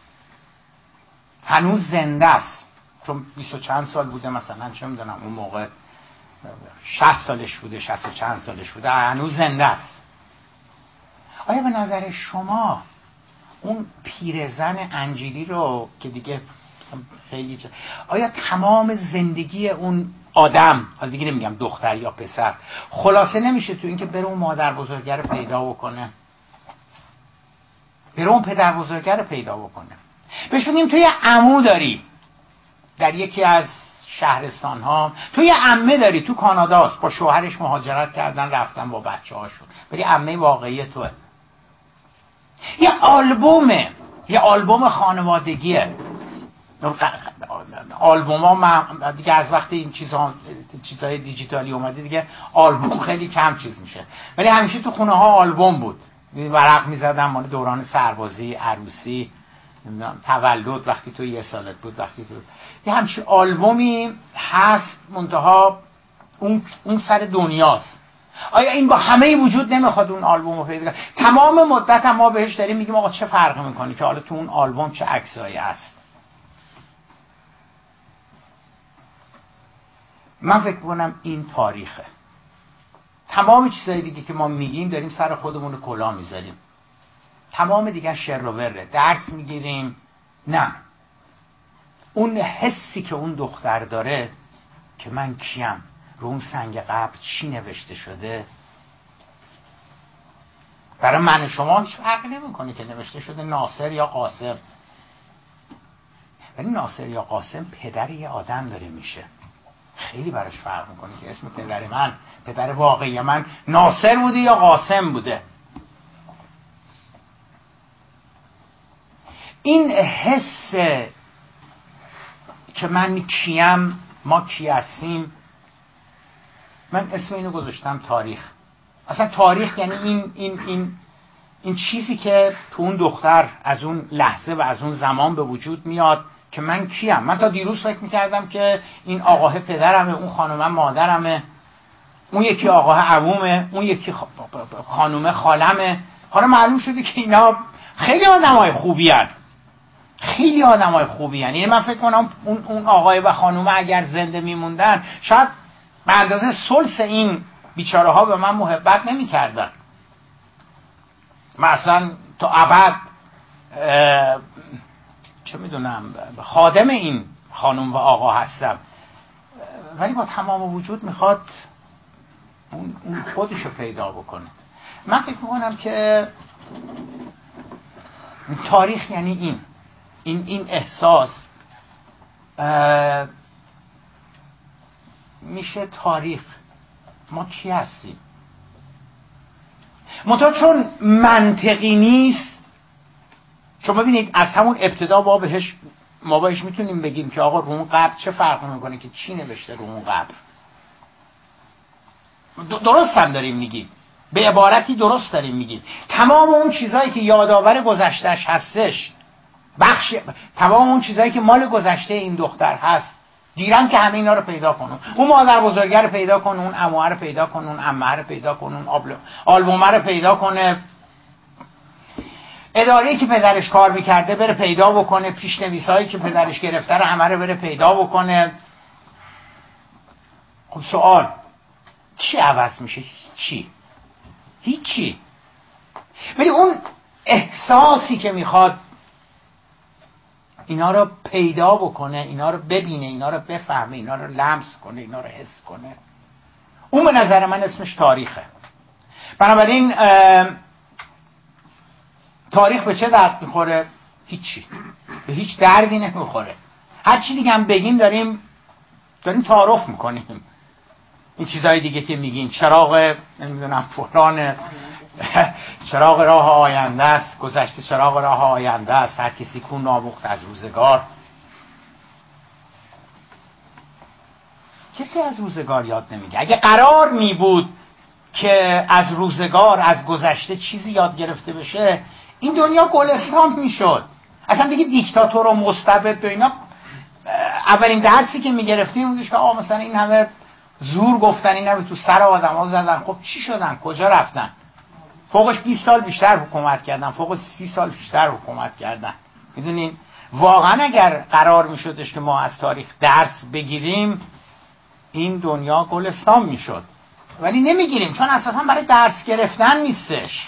هنوز زنده است چون بیست و چند سال بوده مثلا چه می‌دونم اون موقع شست سالش بوده شست و چند سالش بوده هنوز زنده است. آیا به نظر شما اون پیرزن انجیلی رو که دیگه خیلی آیا تمام زندگی اون آدم حالا دیگه نمیگم دختر یا پسر خلاصه نمیشه تو اینکه بره اون مادر بزرگر پیدا بکنه. بره اون پدر بزرگر پیدا بکنه. بهش بگیم تو یه عمو داری. در یکی از شهرستان ها تو یه عمه داری. تو کاناداست با شوهرش مهاجرت کردن رفتن با بچه هاشون ولی عمه واقعی توه. یه آلبومه. یه آلبوم خانوادگیه. آلبوم ها دیگه از وقتی این چیزها چیزهای دیجیتالی اومده دیگه آلبوم خیلی کم چیز میشه. ولی همیشه تو خونه ها آلبوم بود. ورق می‌زدن مال دوران سربازی عروسی تولد وقتی تو یه سالت بود وقتی تو یه همچین آلبومی هست منتها اون, اون سر دنیاست. آیا این با همه وجود نمی‌خواد اون آلبوم رو پیدا کنه؟ تمام مدت هم ما بهش داریم میگیم آقا چه فرقی می‌کنه که حالا تو اون آلبوم چه عکسایی هست؟ من فکر کنم این تاریخه. تمام چیزهای دیگه که ما میگیم داریم سر خودمون رو کلا می‌ذاریم. تمام دیگه شر و وره. درس می‌گیریم. نه. اون حسی که اون دختر داره که من کیم؟ رو اون سنگ قبل چی نوشته شده؟ برای من شما هیچ فرق نمی‌کنه که نوشته شده ناصر یا قاسم. ولی ناصر یا قاسم پدر یه آدم داره میشه. خیلی براش فرق می‌کنه که اسم پدر من پدر واقعی من ناصر بوده یا قاسم بوده. این حس که من کیم ما کی هستیم من اسم اینو گذاشتم تاریخ اصلا تاریخ یعنی این این این این چیزی که تو اون دختر از اون لحظه و از اون زمان به وجود میاد که من کیم من تا دیروز فکر می‌کردم که این آقاه پدرمه اون خانومه مادرمه اون یکی آقاه عمومه اون یکی خانومه خالمه حالا معلوم شده که اینا خیلی آدم های خوبی هن. خیلی آدم های خوبی هن. یعنی من فکر کنم اون, اون آقای و خانومه اگر زنده میموندن شاید به اندازه سلس این بیچاره ها به من محبت نمی‌کردن. مثلا تا ابد چه می‌دونم خادم این خانم و آقا هستم. ولی با تمام وجود می‌خواد اون خودش رو پیدا بکنه. من فکر می‌کنم که تاریخ یعنی این. این, این احساس. میشه تاریخ. ما کی هستیم؟ منتها چون منطقی نیست چون ببینید از همون ابتدا با بهش ما بهش می‌تونیم بگیم که آقا رو اون قبر چه فرق می‌کنه که چی نوشته رو اون قبر درست هم داریم میگیم. به عبارتی درست داریم میگیم. تمام اون چیزهایی که یادآور گذشتهش هستش بخش تمام اون چیزهایی که مال گذشته این دختر هست دیرن که همه اینا رو پیدا کنون اون مادر بزرگر رو پیدا کنون اون اموه رو پیدا کنون اون امه رو پیدا کنون آلبومه رو پیدا کنه. اداره که پدرش کار می‌کرده بره پیدا بکنه پیشنویسایی که پدرش گرفته رو همه رو بره پیدا بکنه. خب سوال چی عوض میشه؟ چی؟ هیچی. ولی اون احساسی که می‌خواد اینا رو پیدا بکنه اینا رو ببینه اینا رو بفهمه اینا رو لمس کنه اینا رو حس کنه. اون به نظر من اسمش تاریخه. بنابراین تاریخ به چه درد می‌خوره؟ هیچی. به هیچ دردی نمی‌خوره. هر چی دیگه هم بگیم داریم داریم تعارف می‌کنیم. این چیزهای دیگه که میگین چراغ نمی‌دونم فلان [laughs] چراغ راه آینده است. گذشته چراغ راه آینده است. هر کسی کون نابخت از روزگار. کسی از روزگار یاد نمیگه. اگه قرار می بود که از روزگار از گذشته چیزی یاد گرفته بشه این دنیا گلستان می‌شد اصلا دیگه دیکتاتور و مستبد و اینا اولین درسی که می‌گرفتیم بودش که آقا مثلا این همه زور گفتن این همه تو سر آدم ها زدن. خب چی شدن؟ کجا رفتن؟ فوقش 20 سال بیشتر حکومت کردن فوق 30 سال بیشتر حکومت کردن. می‌دونین؟ واقعا اگر قرار میشدش که ما از تاریخ درس بگیریم این دنیا گلستان می‌شد. ولی نمی‌گیریم چون اساسا برای درس گرفتن نیستش.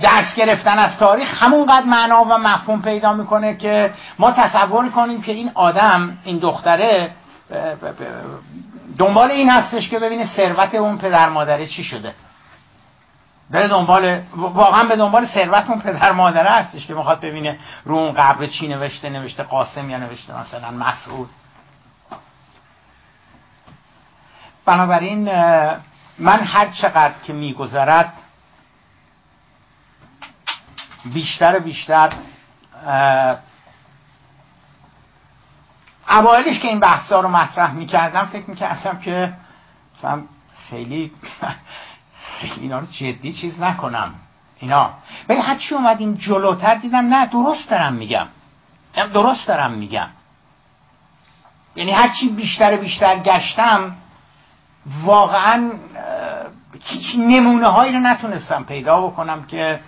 درس گرفتن از تاریخ همونقدر معنا و مفهوم پیدا می‌کنه که ما تصور کنیم که این آدم این دختره دنبال این هستش که ببینه ثروت اون پدر مادره چی شده. داره دنبال واقعا به دنبال ثروت اون پدر مادره هستش که می‌خواد ببینه رو اون قبر چی نوشته نوشته قاسم یا نوشته مثلا مسعود. بنابراین من هر چقدر که میگذرد بیشتر و بیشتر اوایلش که این بحثا رو مطرح می‌کردم فکر می‌کردم که مثلا خیلی [laughs] خیلی اینا رو جدی چیز نکنم. اینا. ولی هرچی اومدیم جلوتر دیدم نه درست دارم میگم. درست دارم میگم. یعنی هرچی بیشتر بیشتر گشتم واقعا هیچ نمونه هایی رو نتونستم پیدا بکنم که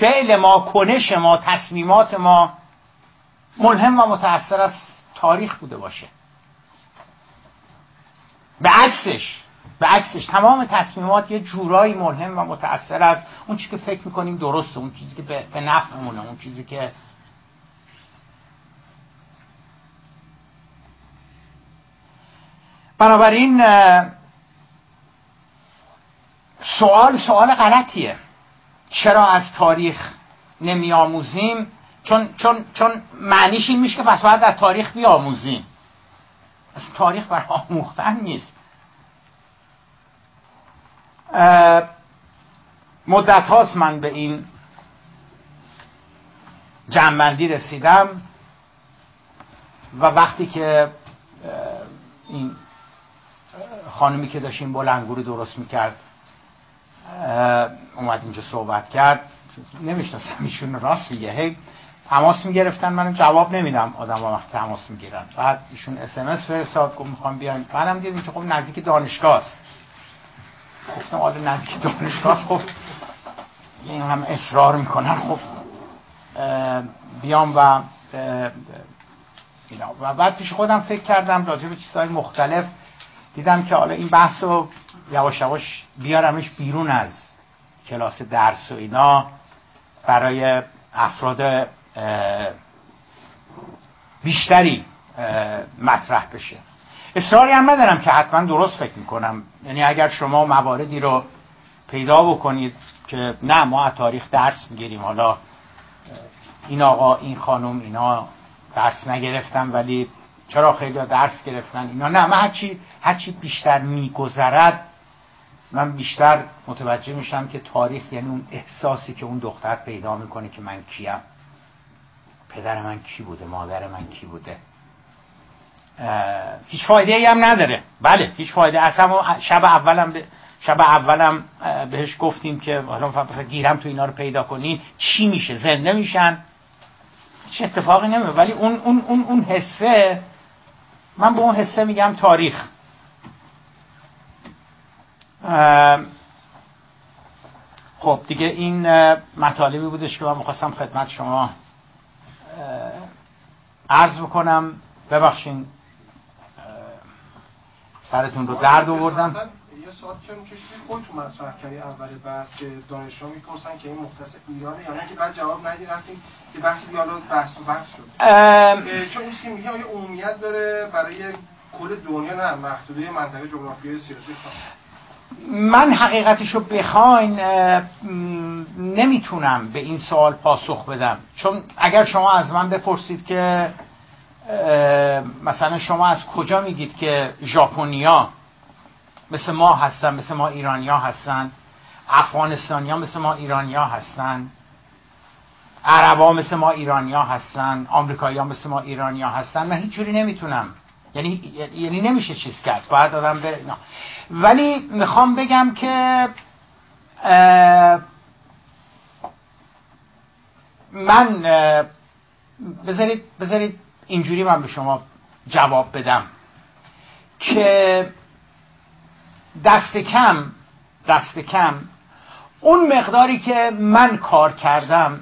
فعل ما کنش ما تصمیمات ما ملهم و متأثر از تاریخ بوده باشه. به عکسش به عکسش. تمام تصمیمات یه جورایی ملهم و متأثر از اون چیزی که فکر می‌کنیم درسته اون چیزی که به نفعمونه اون چیزی که بنابراین سوال سوال غلطیه. چرا از تاریخ نمی آموزیم چون, چون, چون معنیش این میشه که پس باید از تاریخ بیاموزیم. از تاریخ بر آموختن نیست. مدت هاست من به این جنبندی رسیدم و وقتی که این خانمی که داشت بلنگو درست می‌کرد اومد اینجا صحبت کرد. نمی‌شناسم ایشون راست میگه. هی تماس می‌گرفتن. من جواب نمیدم آدم با وقت تماس می‌گیرن. بعد ایشون اس فرستاد گفت می‌خوام بیایم بعدم دیدیم که خب نزدیک دانشگاه است. گفتم حالا نزدیک دانشگاه خب این هم اصرار می‌کنن. خب بیام و اینا. و بعد پیش خودم فکر کردم راجع به چیزهای مختلف. دیدم که حالا این بحث رو یواش یواش بیارمش بیرون از کلاس درس و اینا. برای افراد بیشتری مطرح بشه. اصراری هم ندارم که حتما درست فکر می‌کنم. یعنی اگر شما مواردی رو پیدا بکنید که نه ما از تاریخ درس می‌گیریم. حالا این آقا این خانم اینا درس نگرفتم ولی چرا خیلی درس گرفتن اینا؟ نه من هرچی, هرچی بیشتر میگذرد من بیشتر متوجه میشم که تاریخ یعنی اون احساسی که اون دختر پیدا می‌کنه که من کیم. پدر من کی بوده؟ مادر من کی بوده؟ هیچ فایده ای هم نداره. بله هیچ فایده. اصلا شب اولم شب اولم بهش گفتیم که حالا مثلا گیرم تو اینا رو پیدا کنین. چی میشه؟ زنده میشن؟ هیچ اتفاقی نمیه ولی اون اون اون اون حسه من به اون حسه میگم تاریخ. خب دیگه این مطالبی بودش که من می‌خواستم خدمت شما عرض بکنم ببخشین سرتون رو درد آوردم. یه سوال که میشه خودتون مطرح کردی؟ اول بحث که دانشجو می‌پرسن که این مختص ایرانه یا نه؟ که بعد جواب ندی رفتیم که بحث دیالوگ بحث و بحث شد. چون این که میگه آیا عمومیت داره برای کل دنیا نه محدوده منطقه جغرافیایی سیاسی من حقیقتشو بخواین نمی‌تونم به این سوال پاسخ بدم. چون اگر شما از من بپرسید که مثلا شما از کجا میگید که ژاپنیا مثل ما هستن مثل ما ایرانیا هستن افغانستانیا مثل ما ایرانیا هستن عربا مثل ما ایرانیا هستن آمریکایی‌ها مثل ما ایرانیا هستن من هیچ جوری نمی‌تونم یعنی یعنی نمیشه چیز کرد باید آدم بره نه. ولی می‌خوام بگم که من بذارید بذارید اینجوری من به شما جواب بدم که دست کم دست کم اون مقداری که من کار کردم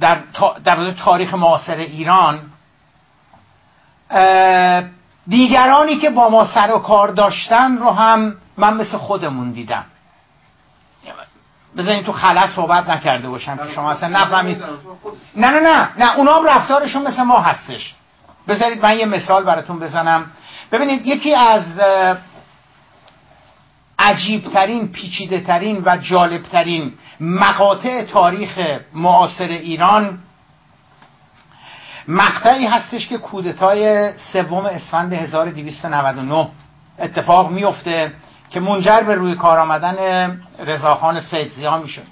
در, در تاریخ معاصر ایران دیگرانی که با ما سر و کار داشتن رو هم من مثل خودمون دیدم. بذارین تو خلص صحبت نکرده باشم که شما اصلا نفهمید. نه نه نه نه اونا هم رفتارشون مثل ما هستش. بذارید من یه مثال براتون بزنم. ببینید یکی از عجیبترین پیچیده و جالبترین مقاطع تاریخ معاصر ایران مقطعی هستش که کودتای سوم اسفند 1299 اتفاق میفته که منجر به روی کار آمدن رضاخان سیدزیا میشه.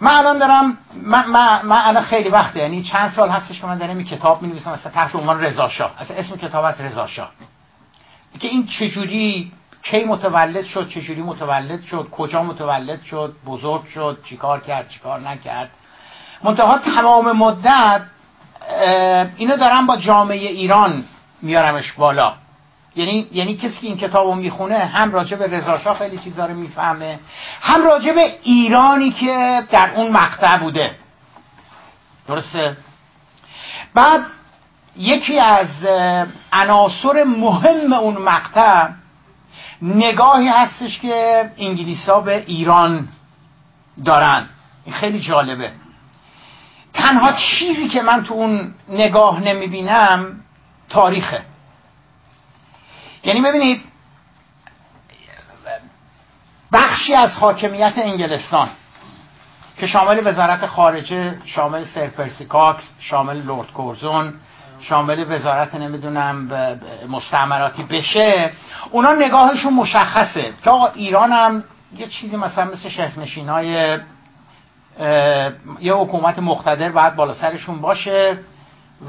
من الان دارم من, من, الان خیلی وقته یعنی چند سال هستش که من دارم این کتاب می نویسم مثلا تحت عنوان رضا شاه اصلا اسم کتاب از رضا شاه که این چجوری کی متولد شد چجوری متولد شد کجا متولد شد بزرگ شد چیکار کرد چیکار نکرد. منتها تمام مدت اینو دارم با جامعه ایران میارمش بالا. یعنی یعنی کسی که این کتاب رو می‌خونه هم راجع به رضا خیلی چیزا رو می‌فهمه هم راجع به ایرانی که در اون مقطع بوده. درسته؟ بعد یکی از عناصر مهم اون مقطع نگاهی هستش که انگلیسا به ایران دارن. این خیلی جالبه. تنها چیزی که من تو اون نگاه نمی‌بینم تاریخه. یعنی ببینید بخشی از حاکمیت انگلستان که شامل وزارت خارجه شامل سر پرسیکاکس شامل لورد کورزون شامل وزارت نمی‌دونم مستعمراتی بشه اونا نگاهشون مشخصه که آقا ایران هم یه چیزی مثلا مثل شیخ های یه حکومت مقتدر باید بالا سرشون باشه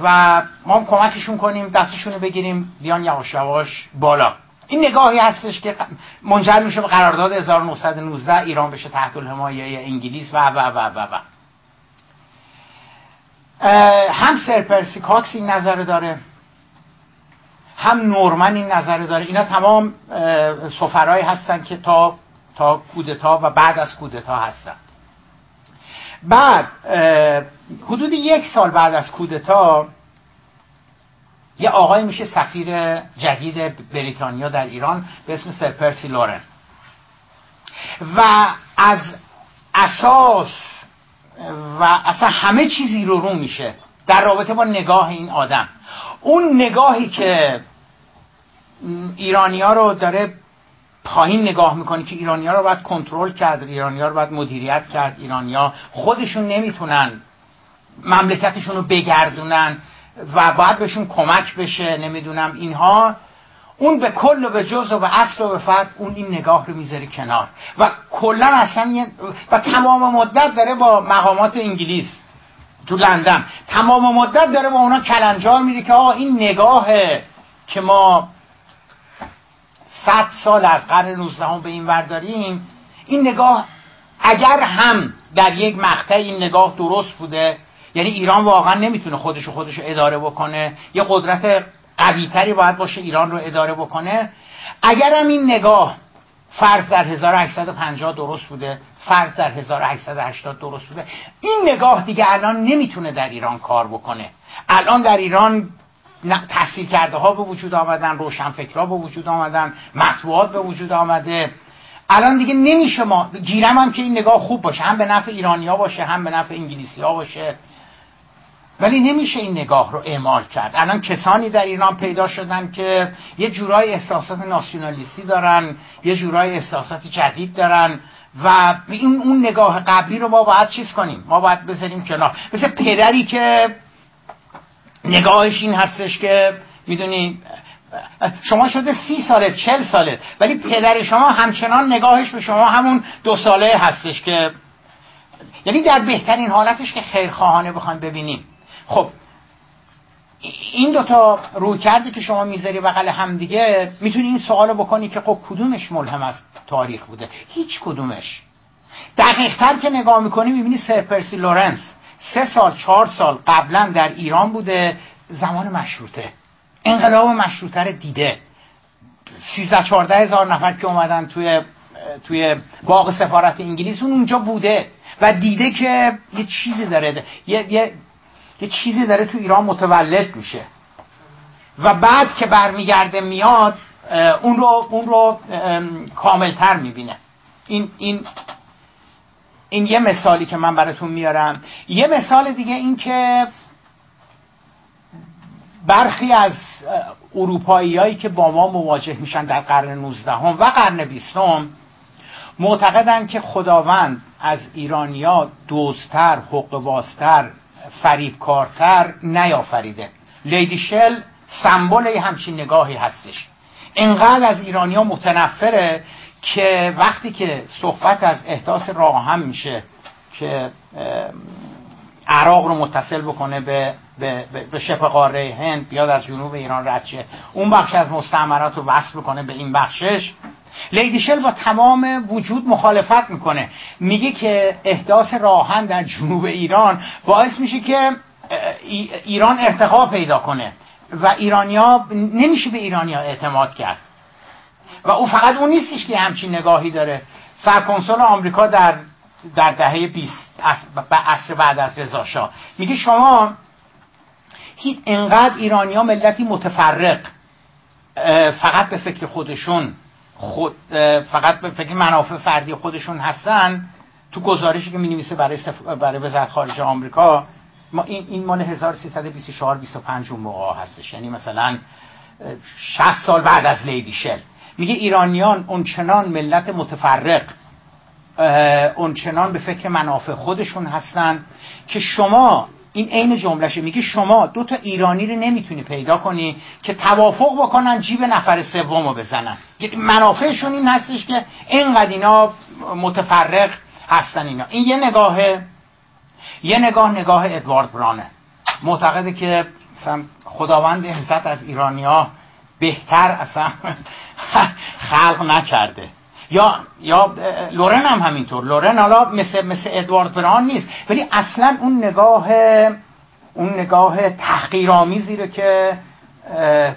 و ما هم کمکشون کنیم دستشون رو بگیریم بیان یواش یواش بالا. این نگاهی هستش که منجر میشه به قرارداد 1919 ایران بشه تحت الحمایه انگلیس و و و و و. هم سر پرسی کاکس این نظر داره هم نورمن این نظر داره. اینا تمام سفرهایی هستن که تا تا کودتا و بعد از کودتا هستن. بعد حدود یک سال بعد از کودتا یه آقای میشه سفیر جدید بریتانیا در ایران به اسم سر پرسی لورن. و از اساس و اصلا همه چیزی رو رو میشه در رابطه با نگاه این آدم. اون نگاهی که ایرانیا رو داره پایین نگاه می‌کنه که ایرانیا رو باید کنترل کرد ایرانیا رو باید مدیریت کرد ایرانیا خودشون نمی‌تونن مملکتشون رو بگردونن و باید بهشون کمک بشه نمی‌دونم اینها. اون به کل و به جز و به اصل و به فرد اون این نگاه رو می‌ذاره کنار. و کلا اصلا و تمام مدت داره با مقامات انگلیس تو لندن. تمام مدت داره با اونا کلنجار میره که آقا این نگاهه که ما صد سال از قرن 19 به این ورداریم این نگاه اگر هم در یک مقطع این نگاه درست بوده یعنی ایران واقعا نمی‌تونه خودش خودش اداره بکنه یه قدرت قویتری باید باشه ایران رو اداره بکنه. اگرم این نگاه فرض در 1850 درست بوده فرض در 1880 درست بوده این نگاه دیگه الان نمی‌تونه در ایران کار بکنه. الان در ایران تحصیل کرده ها به وجود آمدن روشنفکرها به وجود آمدن مطبوعات به وجود آمده. الان دیگه نمیشه ما گیرم هم که این نگاه خوب باشه هم به نفع ایرانی باشه هم به نفع انگلیسی ها باشه. ولی نمیشه این نگاه رو اعمال کرد. الان کسانی در ایران پیدا شدن که یه جورای احساسات ناسیونالیستی دارن یه جورای احساسات جدید دارن و این اون نگاه قبلی رو ما باید چیز کنیم؟ ما باید بذاریم کنار. مثل پدری که نگاهش این هستش که می‌دونی شما شده سی ساله چل ساله ولی پدر شما همچنان نگاهش به شما همون دو ساله هستش که یعنی در بهترین حالتش که خیرخواهانه بخوایم ببینیم. خب این دوتا روی کرده که شما می‌ذاری بغل هم دیگه می‌تونی این سوال بکنی که خب کدومش ملهم از تاریخ بوده؟ هیچ کدومش. دقیقتر که نگاه می‌کنی می‌بینی سر پرسی لورنس. سه سال چهار سال قبلا در ایران بوده زمان مشروطه. انقلاب مشروطه رو دیده. سیزده چارده هزار نفر که اومدن توی توی باغ سفارت انگلیس اون اونجا بوده و دیده که یه چیزی داره یه, یه یه چیزی داره تو ایران متولد میشه. و بعد که برمیگرده میاد اون رو اون رو کاملتر می‌بینه. این این این یه مثالی که من براتون میارم. یه مثال دیگه این که برخی از اروپایی که با ما مواجه میشن در قرن 19 و قرن 20 معتقدن که خداوند از ایرانیا دوستتر حقوقبازتر فریبکارتر نیافریده. لیدی شل سمبل همچین نگاهی هستش. انقدر از ایرانیا متنفره که وقتی که صحبت از احداث راه هم میشه که عراق رو متصل بکنه به به, به شبه قاره هند بیاد از جنوب ایران رد شه اون بخش از مستعمرات رو وصل بکنه به این بخشش لیدی شل با تمام وجود مخالفت می‌کنه. میگه که احداث راهن در جنوب ایران باعث میشه که ایران ارتقا پیدا کنه و ایرانیا نمیشه به ایرانیا اعتماد کرد. و او فقط اون نیستش که همچین نگاهی داره. سرکنسول آمریکا در در دهه 20 عصر بعد از رضا میگه شما هیچ انقدر ایرانیا ملتی متفرق فقط به فکر خودشون خود فقط به فکر منافع فردی خودشون هستن تو گزارشی که می نویسه برای, سف... برای وزارت خارجه آمریکا ما این, این مال 1324 25 اون موقع هستش. یعنی مثلا 60 سال بعد از لیدی شل. میگه ایرانیان اونچنان ملت متفرق اونچنان به فکر منافع خودشون هستن که شما این عین جملهشه میگه شما دو تا ایرانی رو نمی‌تونی پیدا کنی که توافق بکنن جیب نفر سوم رو بزنن منافعشون این هستش که اینقدر اینا متفرق هستن اینا. این یه نگاه یه نگاه نگاه ادوارد برانه. معتقده که مثلا خداوند عزت از ایرانیا بهتر اصلا [laughs] خلق نکرده. یا یا لورن هم همینطور. لورن حالا مثل مثل ادوارد بران نیست. ولی اصلا اون نگاه اون نگاه تحقیرآمیزی رو که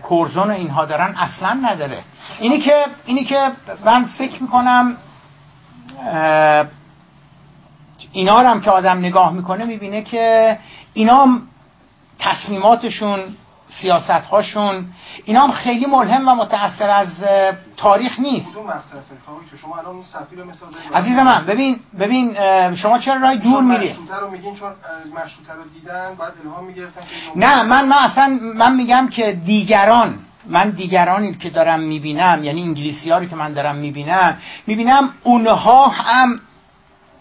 کورزون اینها دارن اصلا نداره. اینی که اینی که من فکر می‌کنم اینا هم که آدم نگاه می‌کنه می‌بینه که اینا تصمیماتشون سیاست هاشون اینا هم خیلی ملهم و متأثر از تاریخ نیست. عزیز من ببین ببین شما چرا رای دور میری رو میگین چون رو دیدن بعد الهام می‌گرفتن نه من من اصلا من میگم که دیگران من دیگرانی که دارم می‌بینم یعنی انگلیسی ها رو که من دارم می‌بینم می‌بینم اونها هم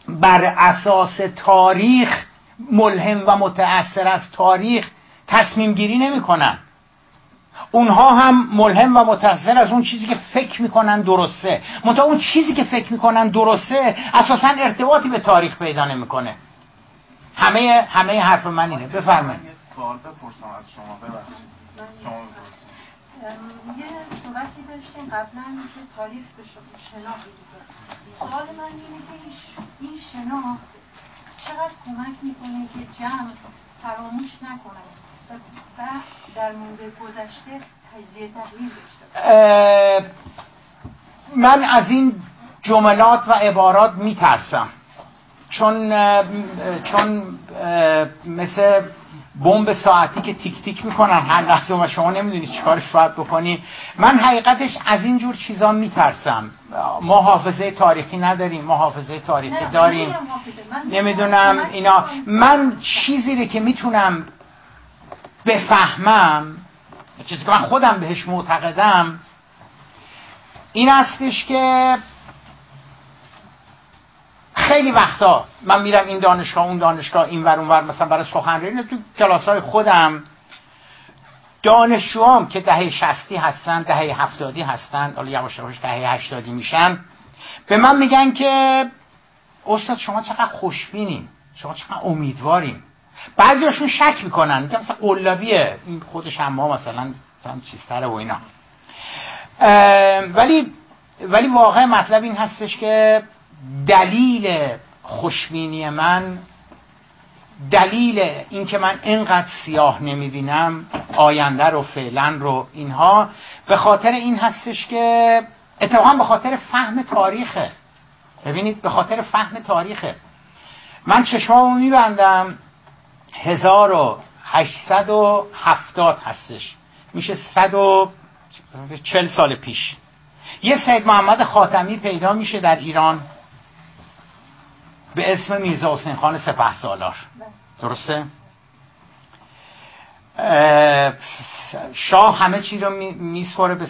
بر اساس تاریخ ملهم و متأثر از تاریخ تصمیم گیری نمی‌کنن. اونها هم ملهم و متأثر از اون چیزی که فکر می‌کنن درسته. منتها اون چیزی که فکر می‌کنن درسته اساسا ارتباطی به تاریخ پیدا نمی‌کنه. همه همه حرف من اینه. بفرمایید. سوال بپرسم از شما. ببخشید. شما یه صحبتی داشتیم قبلا که تاریخ به شناخت. سوال من اینه که این شناخت چقدر کمک می‌کنه که جمع فراموش نکنه؟ و در مورد گذشته تجزیه تحلیل داشته من از این جملات و عبارات میترسم. چون چون مثل بمب ساعتی که تیک تیک می‌کنن هر لحظه و شما نمی‌دونید چیکارش باید بکنی. من حقیقتش از این جور چیزا میترسم. ما حافظه تاریخی نداریم ما حافظه تاریخی داریم. نمی‌دونم اینا. من چیزی رو که می‌تونم بفهمم چیزی که من خودم بهش معتقدم این هستش که خیلی وقتا من میرم این دانشگاه اون دانشگاه این ور ور مثلا برای سخنرانی تو کلاس های خودم دانشجوام که دهه شستی هستن دهه هفتادی هستن حالا یواش یواش دهه هشتادی میشن به من میگن که استاد شما چقدر خوشبینین شما چقدر امیدوارین. بعضیاشون شک می‌کنن. که مثلا قلابیه. این خودش هم ما مثلا مثلا چیزتره و اینا. ولی ولی واقع مطلب این هستش که دلیل خوشبینی من دلیل اینکه من اینقدر سیاه نمی‌بینم آینده رو فعلا رو اینها به خاطر این هستش که اتفاقا به خاطر فهم تاریخه. ببینید به خاطر فهم تاریخه. من چشمامو میبندم. 1870 هستش. میشه 140 سال پیش. یه سید محمد خاتمی پیدا میشه در ایران به اسم میرزا حسین خان سپه سالار. درسته؟ شاه همه چی رو میسپاره به,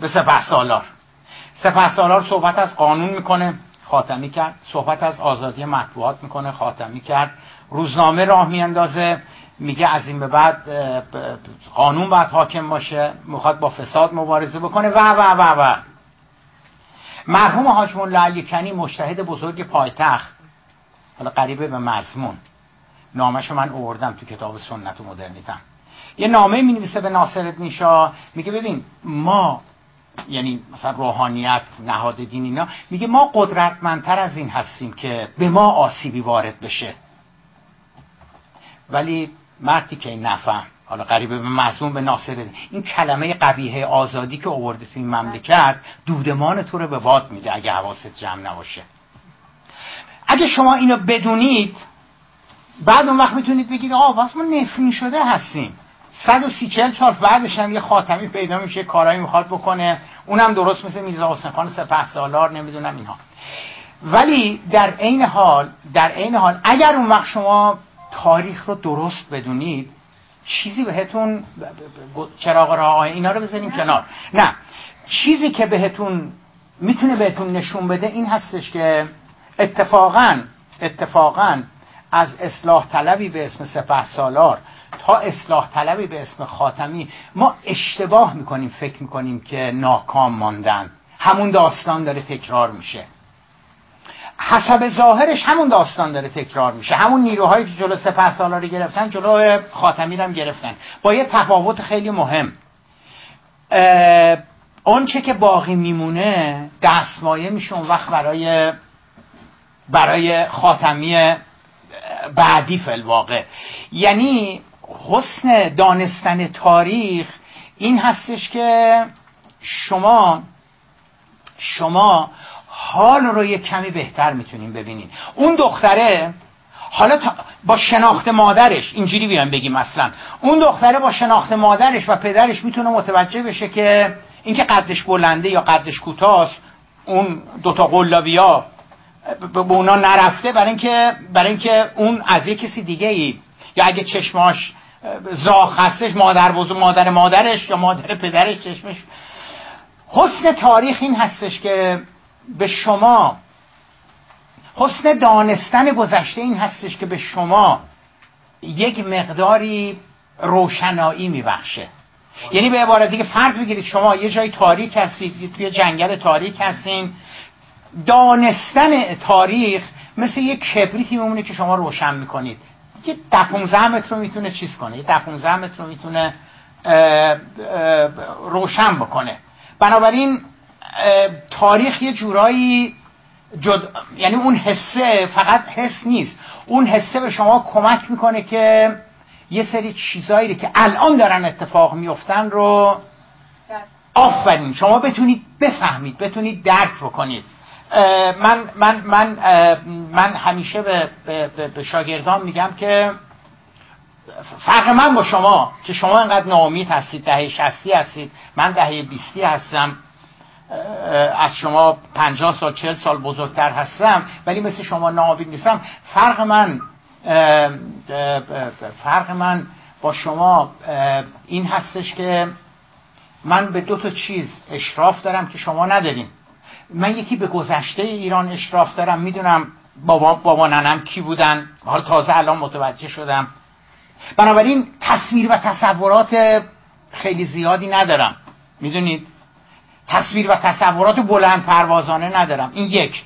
به سپه سالار. سپه سالار صحبت از قانون می‌کنه خاتمی کرد. صحبت از آزادی مطبوعات می‌کنه خاتمی کرد. روزنامه راه میاندازه میگه از این به بعد قانون باید حاکم باشه می‌خواد با فساد مبارزه بکنه و و و و. مرحوم حاج مولا علی کنی مجتهد بزرگ پایتخت حالا قریبه به مضمون. نامشو من اوردم تو کتاب سنت و مدرنیتم. یه نامه می نویسه به ناصر نیشا میگه ببین ما یعنی مثلا روحانیت نهاد دین اینا میگه ما قدرتمندتر از این هستیم که به ما آسیبی وارد بشه. ولی مردی که این نفهم حالا قریبه به مضمون به ناصر این کلمه قبیه آزادی که آورده تو این مملکت دودمان تو رو به باد میده اگه حواست جمع نباشه. اگه شما اینو بدونید بعد اون وقت می‌تونید بگید آه واسه ما نفرین شده هستیم. 130 40 سال بعدش هم یه خاتمی پیدا میشه کارایی می‌خواد بکنه. اونم درست مثل میرزا حسین خان سپه سالار نمی‌دونم اینها. ولی در عین حال در عین حال اگر اون وقت شما تاریخ رو درست بدونید چیزی بهتون چراغ راه اینا رو بزنیم کنار. نه چیزی که بهتون می‌تونه بهتون نشون بده این هستش که اتفاقا اتفاقا از اصلاح طلبی به اسم سپه سالار تا اصلاح طلبی به اسم خاتمی ما اشتباه می‌کنیم فکر می‌کنیم که ناکام ماندن. همون داستان داره تکرار میشه. حسب ظاهرش همون داستان داره تکرار میشه. همون نیروهایی که جلو سپه سالاری گرفتن جلو خاتمی هم گرفتن. با یه تفاوت خیلی مهم. آنچه که باقی میمونه دستمایه میشه اون وقت برای برای خاتمی بعدی فل واقع یعنی حسن دانستن تاریخ این هستش که شما شما حال رو یه کمی بهتر می‌تونیم ببینین اون دختره حالا با شناخت مادرش اینجوری بیان بگیم مثلا اون دختره با شناخت مادرش و پدرش می‌تونه متوجه بشه که اینکه قدش بلنده یا قدش کوتاست اون دوتا قلابیا به اونا نرفته برای اینکه برای اینکه اون از یه کسی دیگه ای یا اگه چشماش زاخ هستش مادر بزرگ مادر مادرش یا مادر پدرش چشمش. حسن تاریخ این هستش که به شما. حسن دانستن گذشته این هستش که به شما یک مقداری روشنایی میبخشه. یعنی به عبارت دیگه فرض بگیرید شما یه جای تاریک هستید توی جنگل تاریک هستین. دانستن تاریخ مثل یه کبریتی میمونه که شما روشن می‌کنید. یه ده 15 متر رو می‌تونه چیز کنه یه ده 15 متر رو می‌تونه روشن بکنه. بنابراین تاریخ یه جورایی جد... یعنی اون حسه فقط حس نیست. اون حسه به شما کمک می‌کنه که یه سری چیزایی که الان دارن اتفاق میفتن رو آفرین. شما بتونید بفهمید بتونید درک بکنید. من من من من همیشه به, به, به شاگردان میگم که فرق من با شما که شما انقدر ناامید هستید دهه شستی هستید من دهه بیستی هستم. از شما پنجاه سال چل سال بزرگتر هستم ولی مثل شما ناامید نیستم. فرق من فرق من با شما این هستش که من به دو تا چیز اشراف دارم که شما نداریم من یکی به گذشته ایران اشراف دارم می‌دونم بابا, بابا ننم کی بودن. حال تازه الان متوجه شدم. بنابراین تصویر و تصورات خیلی زیادی ندارم. می‌دونید؟ تصویر و تصورات بلند پروازانه ندارم. این یک.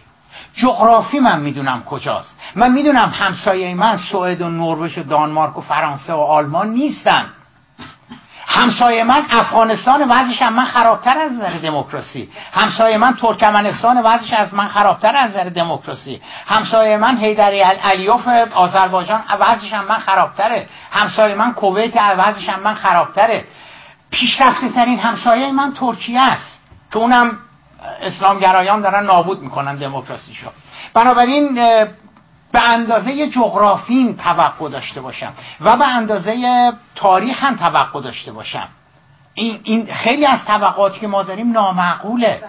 جغرافی من می‌دونم کجاست. من می‌دونم همسایه من سوئد و نروژ و دانمارک و فرانسه و آلمان نیستن. همسایه من افغانستان وضعش از من خرابتر از نظر دموکراسی. همسایه من ترکمنستان وضعش از من خرابتر از نظر دموکراسی. همسایه من حیدری علیوف آذربایجان وضعش از من خرابتره. همسایه من کویت وضعش از من خرابتره. پیشرفته ترین همسایه من ترکیه است. که اونم اسلامگرایان دارن نابود می‌کنن دموکراسیشو. بنابراین به اندازه جغرافیم توقع داشته باشم و به اندازه تاریخ هم توقع داشته باشم. این, این خیلی از طبقاتی که ما داریم نامعقوله.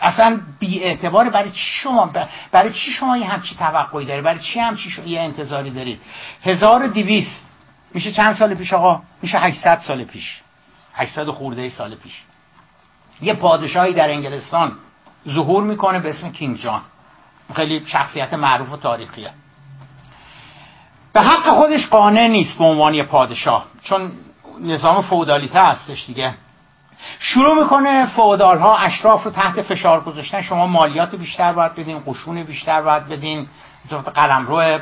اصلا بی اعتبار برای چی شما برای چی شما یه همچی توقعی دارید؟ برای چی همچی شما یه انتظاری دارید؟ 1200 میشه چند سال پیش آقا؟ میشه 800 سال پیش. 800 خورده سال پیش. یه پادشاهی در انگلستان ظهور می‌کنه به اسم کینگ جان. خیلی شخصیت معروف و تاریخیه. به حق خودش قانع نیست به عنوان پادشاه چون نظام فودالیته هستش دیگه. شروع می‌کنه فودال ها اشراف رو تحت فشار گذاشتن. شما مالیات بیشتر باید بدین قشون بیشتر باید بدین. قلمرو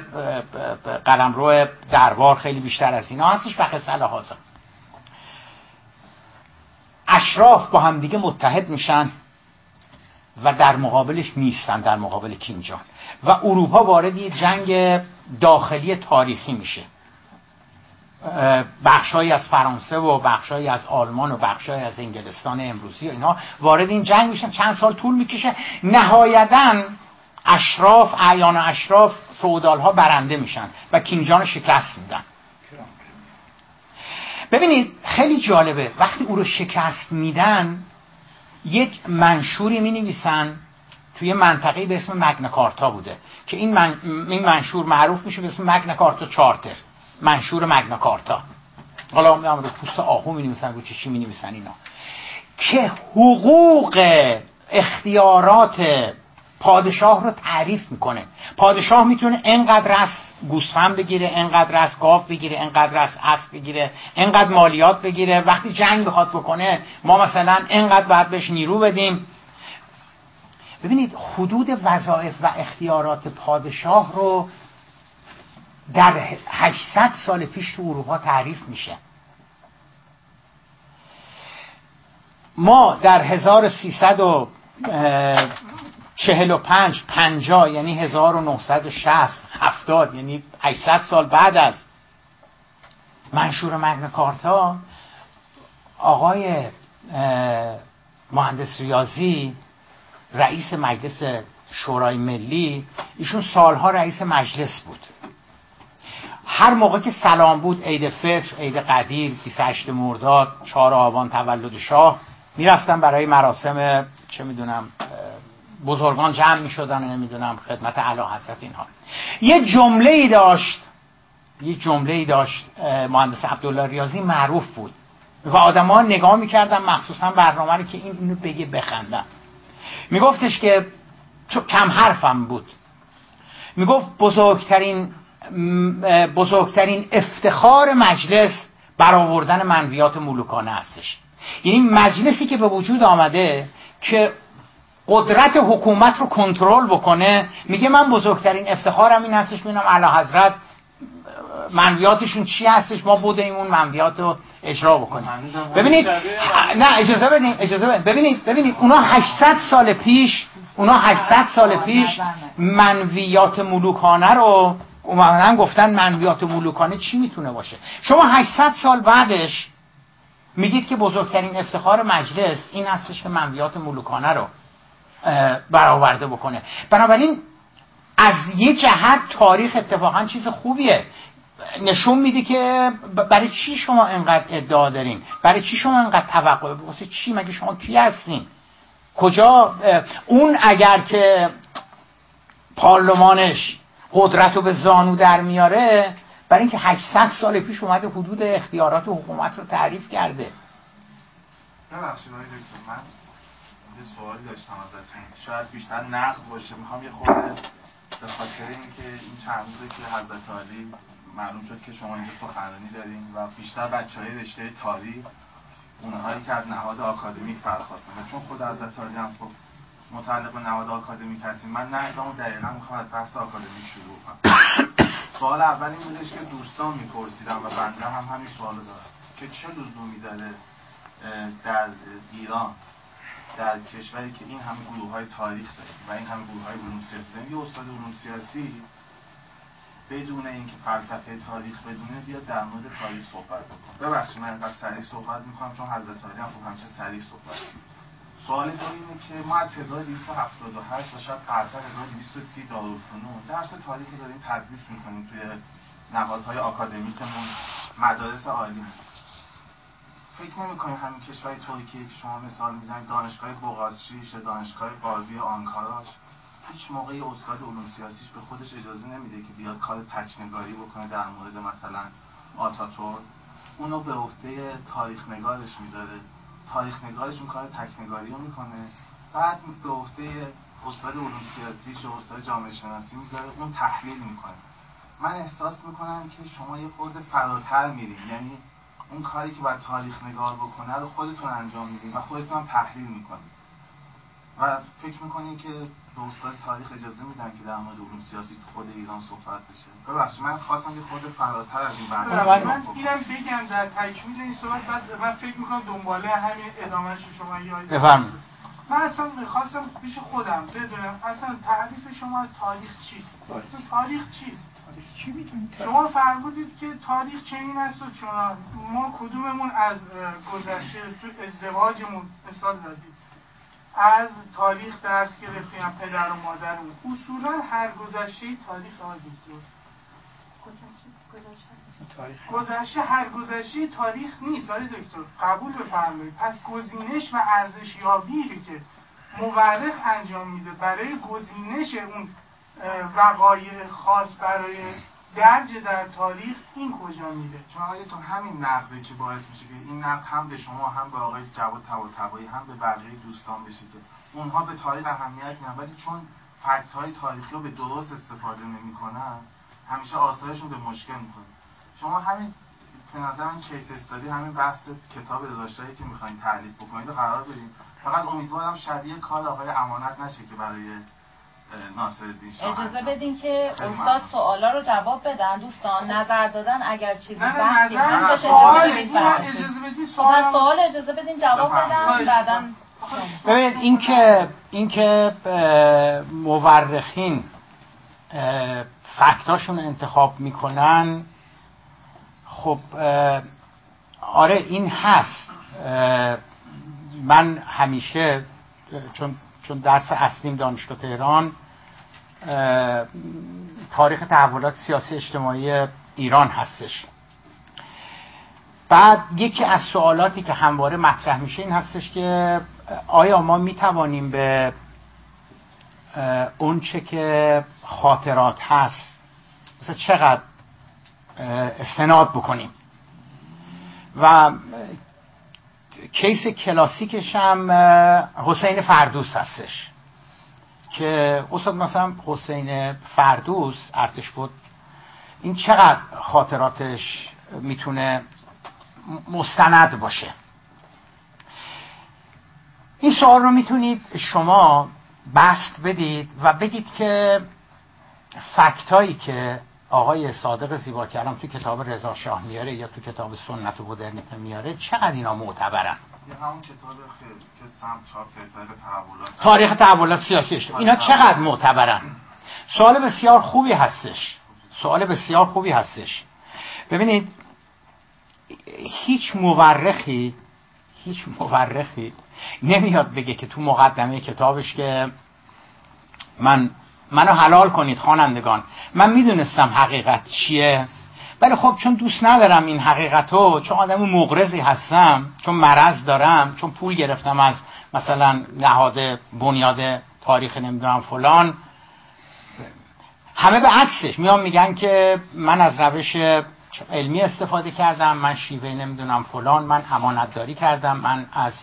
قلمرو دربار خیلی بیشتر از اینا هستش و قصه هازا اشراف با هم دیگه متحد میشن و در مقابلش نیستن در مقابل کینجان و اروپا وارد یه جنگ داخلی تاریخی میشه. بخشهایی از فرانسه و بخشهایی از آلمان و بخشهایی از انگلستان امروزی و اینا وارد این جنگ میشن. چند سال طول می‌کشه. نهایتا اشراف اعیان اشراف فودال ها برنده میشن و کینجان شکست میدن. ببینید خیلی جالبه. وقتی او رو شکست میدن یک منشوری می نویسن توی منطقه به اسم مگنکارتا بوده که این, من... این منشور معروف میشه به اسم مگنکارتا چارتر منشور مگنکارتا حالا هم رو پوست آهو می نویسن رو چی می نویسن اینا. که حقوق اختیارات پادشاه رو تعریف می‌کنه. پادشاه می‌تونه انقدر از گوسفند بگیره انقدر از گاو بگیره انقدر از اسب بگیره انقدر مالیات بگیره. وقتی جنگ بخواد بکنه ما مثلا انقدر باید بهش نیرو بدیم. ببینید حدود وظایف و اختیارات پادشاه رو در 800 سال پیش تو اروپا تعریف میشه. ما در 1300 چهل و پنج پنجا یعنی هزار و نهصد و شست هفتاد یعنی 800 سال بعد از منشور مگن کارتا آقای مهندس ریاضی رئیس مجلس شورای ملی ایشون سالها رئیس مجلس بود. هر موقع که سلام بود عید فطر عید قدیر 28 مرداد 4 آبان تولد شاه می‌رفتن برای مراسم چه می‌دونم بزرگان جمع می شدن نمی‌دونم خدمت علا حضرت اینها. یه جمله ای داشت یه جمله ای داشت مهندس عبدالله ریاضی معروف بود و آدما نگاه می‌کردن مخصوصا برنامه رو که این اینو بگه بخندن. میگفتش که کم حرفم بود. می‌گفت بزرگترین بزرگترین افتخار مجلس برآوردن منویات ملوکانه هستش. یعنی مجلسی که به وجود آمده که قدرت حکومت رو کنترل بکنه. میگه من بزرگترین افتخارم این هستش ببینم اعلی حضرت منویاتشون چی هستش؟ ما بودیم اون منویات رو اجرا بکنیم. ببینید نه اجازه بدین اجازه بدین. ببینید ببینید اونا 800 سال پیش اونا 800 سال پیش منویات ملوکانه رو اومدن گفتن منویات ملوکانه چی می‌تونه باشه؟ شما 800 سال بعدش میگید که بزرگترین افتخار مجلس این هستش که منویات ملوکانه رو برآورده بکنه. بنابراین از یه جهت تاریخ اتفاقا چیز خوبیه. نشون میده که برای چی شما انقدر ادعا دارین؟ برای چی شما انقدر توقع؟ واسه چی؟ مگه شما کی هستین؟ کجا؟ اون اگر که پارلمانش قدرت رو به زانو در میاره برای اینکه 800 سال پیش اومده حدود اختیارات حکومت رو تعریف کرده. یه سوالی داشتم ازتون. شاید بیشتر نقد باشه. می‌خوام یه خورده به خاطر اینکه این چند روزه که حضرت علی معلوم شد که شما اینجا سخنرانی دارین و بیشتر بچه های رشته تاریخ اونهایی که از نهاد آکادمیک برخواستن. چون خود حضرت علی هم خب متعلق به نهاد آکادمیک هستیم. من نقدمو دقیقا می‌خوام از بحث آکادمیک شروع کنم. سوال اول این بودش که دوستان میپرسیدن و بنده هم همین سوال دارم که چه لزومی داره در ایران در کشوری که این همه گروه های تاریخ داریم و این همه گروه های علوم سیاسی یه استاد علوم سیاسی بدون اینکه فلسفه تاریخ بدونه بیاد در مورد تاریخ صحبت بکنه. ببخشید من اینقدر سریع صحبت می‌کنم چون حضرت علی هم خب همیشه سریع صحبت. سوال دو اینه که ما از 1278 و شاید قبلتر 1230 دارالفنون درس تاریخ داریم تدریس می‌کنیم توی نهادهای آکادمیکمون مدارس عالی فکر نمی همین کشور ترکیه که شما مثال می‌زنید دانشگاه بوغازشیش دانشگاه قاضی آنکاراش؟ هیچ موقعی استاد علوم سیاسیش به خودش اجازه نمیده که بیاد کار تکنگاری بکنه در مورد مثلا آتاتور اونو به عهده تاریخ نگارش می‌ذاره. تاریخ نگارش اون کار تکنگاری رو می‌کنه. بعد به عهده استاد علوم سیاسیش و استاد جامعه شناسی می‌ذاره. اون تحلیل می‌کنه. من احساس می‌کنم که شما یه خورده فراتر میرین. یعنی اون کاری که باید تاریخ نگار بکنه رو خودتون انجام میدین و خودتون هم تحلیل می‌کنید و فکر می‌کنین که به استاد تاریخ اجازه میدن که در مورد علوم سیاسی تو خود ایران صحبت بشه؟ ببخشید من خواستم یه خورده فراتر از این بحث من اینم بگم در تکمیل این صحبت بعد من فکر می‌کنم دنباله همین ادامهش شما یاد بفرمایید. من اصلا می‌خواستم پیش خودم بدونم اصلا تعریف شما از تاریخ چیست؟ اصلا تاریخ چیست؟ چی شما فرمودید که تاریخ چنین است و چنان. ما کدوممون از گذشته تو ازدواجمون مثال زدید از تاریخ درس گرفتیم پدر و مادرمون. اصولا هر گذشته تاریخ آقای دکتر. گذشته هر گذشته تاریخ نیست آقای دکتر. قبول بفرمایید. پس گزینش و ارزش یابی که مورخ انجام میده برای گزینش اون وقایع خاص برای درج در تاریخ این کجا میره؟ چون تو همین نقده که باعث میشه که این نقد هم به شما هم به آقای جواد طباطبایی هم به بقیه دوستان بشه که اونها به تاریخ اهمیت میدن. ولی چون فکت های تاریخی رو به درست استفاده نمی‌کنن همیشه آثارشون به مشکل می‌خوره. شما همین به نظر من کیس استادی همین بحث کتاب داشتایی که می‌خواین تعلیف بکنید قرار بدیم فقط امیدوارم شبیه کار آقای امانت نشه که برای اجازه بدین که استاد سوالا رو جواب بدن. دوستان نظر دادن اگر چیزی بحثی هستش اجازه بدین سوال اجازه بدین جواب بدن بعدا ببینید اینکه اینکه مورخین فکتاشون انتخاب می‌کنن خب آره این هست. من همیشه چون چون درس اصلیم دانشگاه تهران تاریخ تحولات سیاسی اجتماعی ایران هستش. بعد یکی از سوالاتی که همواره مطرح میشه این هستش که آیا ما می‌توانیم به اون چه که خاطرات هست مثلا چقدر استناد بکنیم؟ و کیس کلاسیکش هم حسین فردوس هستش. که استاد مثلا حسین فردوس ارتش بود این چقدر خاطراتش می‌تونه مستند باشه؟ این سوال رو می‌تونید شما بست بدید و بگید که فکتایی که آقای صادق زیبا کلام تو کتاب رضا شاه میاره یا تو کتاب سنت و مدرنیته میاره چقدر اینا معتبرن؟ تاریخ تحولات سیاسی اینا چقدر معتبرن؟ سوال بسیار خوبی هستش. سوال بسیار خوبی هستش. ببینید هیچ مورخی هیچ مورخی نمیاد بگه که تو مقدمه کتابش که من منو حلال کنید خوانندگان. من می‌دونستم حقیقت چیه. ولی خب چون دوست ندارم این حقیقتو چون آدم مغرضی هستم چون مرض دارم چون پول گرفتم از مثلا نهاد بنیاد تاریخ نمی‌دونم فلان همه به عکسش میان میگن که من از روش علمی استفاده کردم من شیوه نمی‌دونم فلان من امانتداری کردم من از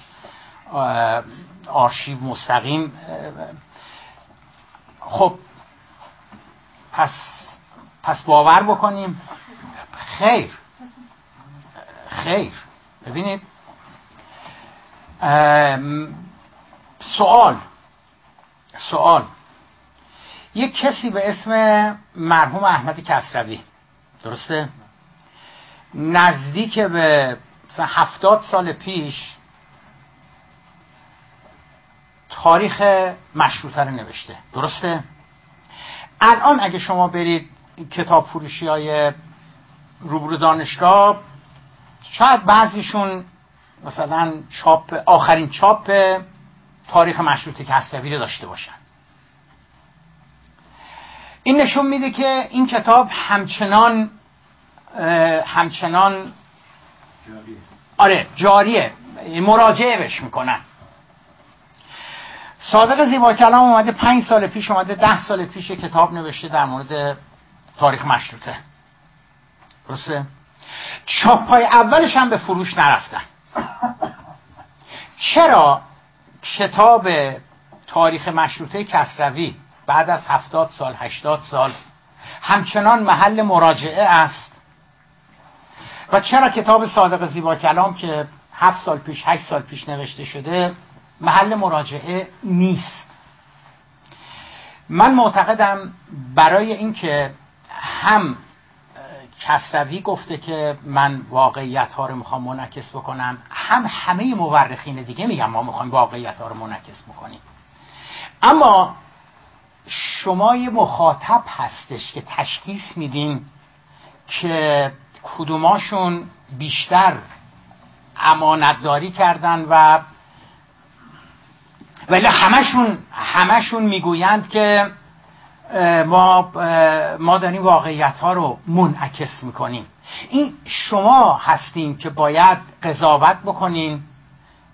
آرشیو مستقیم خب پس پس باور بکنیم. خیر. خیر. ببینید سوال سوال. یک کسی به اسم مرحوم احمد کسروی درسته؟ نزدیک به مثلا هفتاد سال پیش تاریخ مشروطه رو نوشته درسته؟ الان اگه شما برید کتاب فروشی های روبرو دانشگاه شاید بعضیشون مثلا چاپ آخرین چاپ تاریخ مشروطه کسروی رو داشته باشن. این نشون میده که این کتاب همچنان همچنان آره جاریه. مراجعه بش می‌کنن. صادق زیبا کلام اومده پنج سال پیش اومده ده سال پیش کتاب نوشته در مورد تاریخ مشروطه. درسته؟ چاپ های اولش هم به فروش نرفتن. چرا کتاب تاریخ مشروطه کسروی بعد از هفتاد سال هشتاد سال همچنان محل مراجعه است؟ و چرا کتاب صادق زیبا کلام که هفت سال پیش هشت سال پیش نوشته شده محل مراجعه نیست؟ کسروی گفته که من واقعیت ها رو می‌خوام منعکس بکنم. هم همه مورخین دیگه میگم ما می‌خوایم واقعیت ها رو منعکس بکنیم. اما شما یه مخاطب هستش که تشخیص میدین که کدوماشون بیشتر امانتداری کردن و ولی همشون همشون می‌گویند که ما ما داریم واقعیت ها رو منعکس می‌کنیم. این شما هستین که باید قضاوت بکنین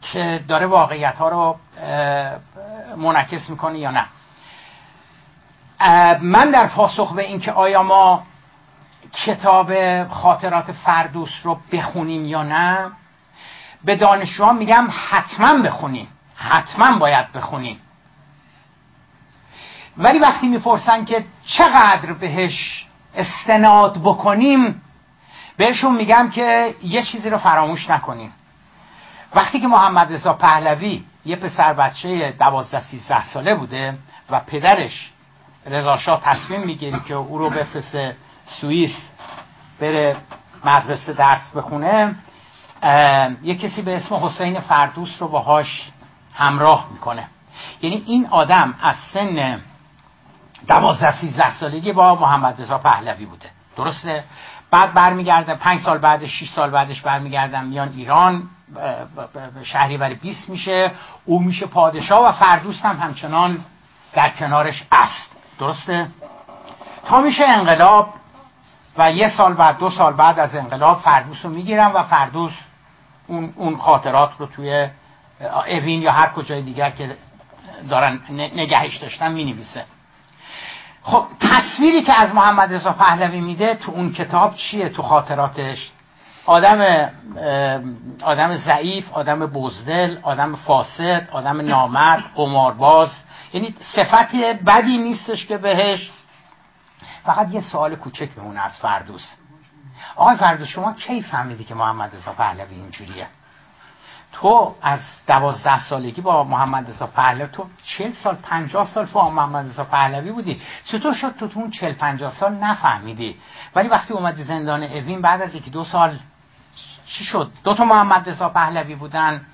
که داره واقعیت ها رو منعکس می‌کنه یا نه. من در پاسخ به اینکه آیا ما کتاب خاطرات فردوس رو بخونیم یا نه به دانشجوها میگم حتما بخونیم. حتما باید بخونیم. ولی وقتی می‌پرسن که چقدر بهش استناد بکنیم بهشون میگم که یه چیزی رو فراموش نکنیم. وقتی که محمد رضا پهلوی یه پسر بچه دوازده سیزده ساله بوده و پدرش رضا شاه تصمیم می‌گیره که او رو بفرسته سوئیس بره مدرسه درس بخونه یه کسی به اسم حسین فردوس رو باهاش همراه می‌کنه. یعنی این آدم از سن دوازده سیزده سالگی با محمد رضا پهلوی بوده. درسته؟ بعد برمیگردن پنج سال بعدش شش سال بعدش برمیگردن میان ایران شهریور 20 میشه او میشه پادشاه و فردوس هم همچنان در کنارش است. درسته؟ تا میشه انقلاب و یه سال بعد دو سال بعد از انقلاب فردوس رو می‌گیرن و فردوس اون, اون خاطرات رو توی اوین یا هر کجای دیگر که دارن نگهش داشتن می نویسه خب تصویری که از محمد رضا پهلوی میده تو اون کتاب چیه؟ تو خاطراتش. آدم آدم ضعیف آدم بزدل آدم فاسد آدم نامرد قمارباز. یعنی صفت بدی نیستش که بهش. فقط یه سوال کوچک بمونه از فردوس. آقای فردوس شما کی فهمیدی که محمد رضا پهلوی اینجوریه؟ تو از دوازده سالگی با محمد رضا پهلوی تو چل سال پنجاه سال با محمد رضا پهلوی بودی. چطور شد تو تو اون چل پنجاه سال نفهمیدی؟ ولی وقتی اومدی زندان اوین بعد از یکی دو سال چی شد؟ دو تا محمد رضا پهلوی بودن.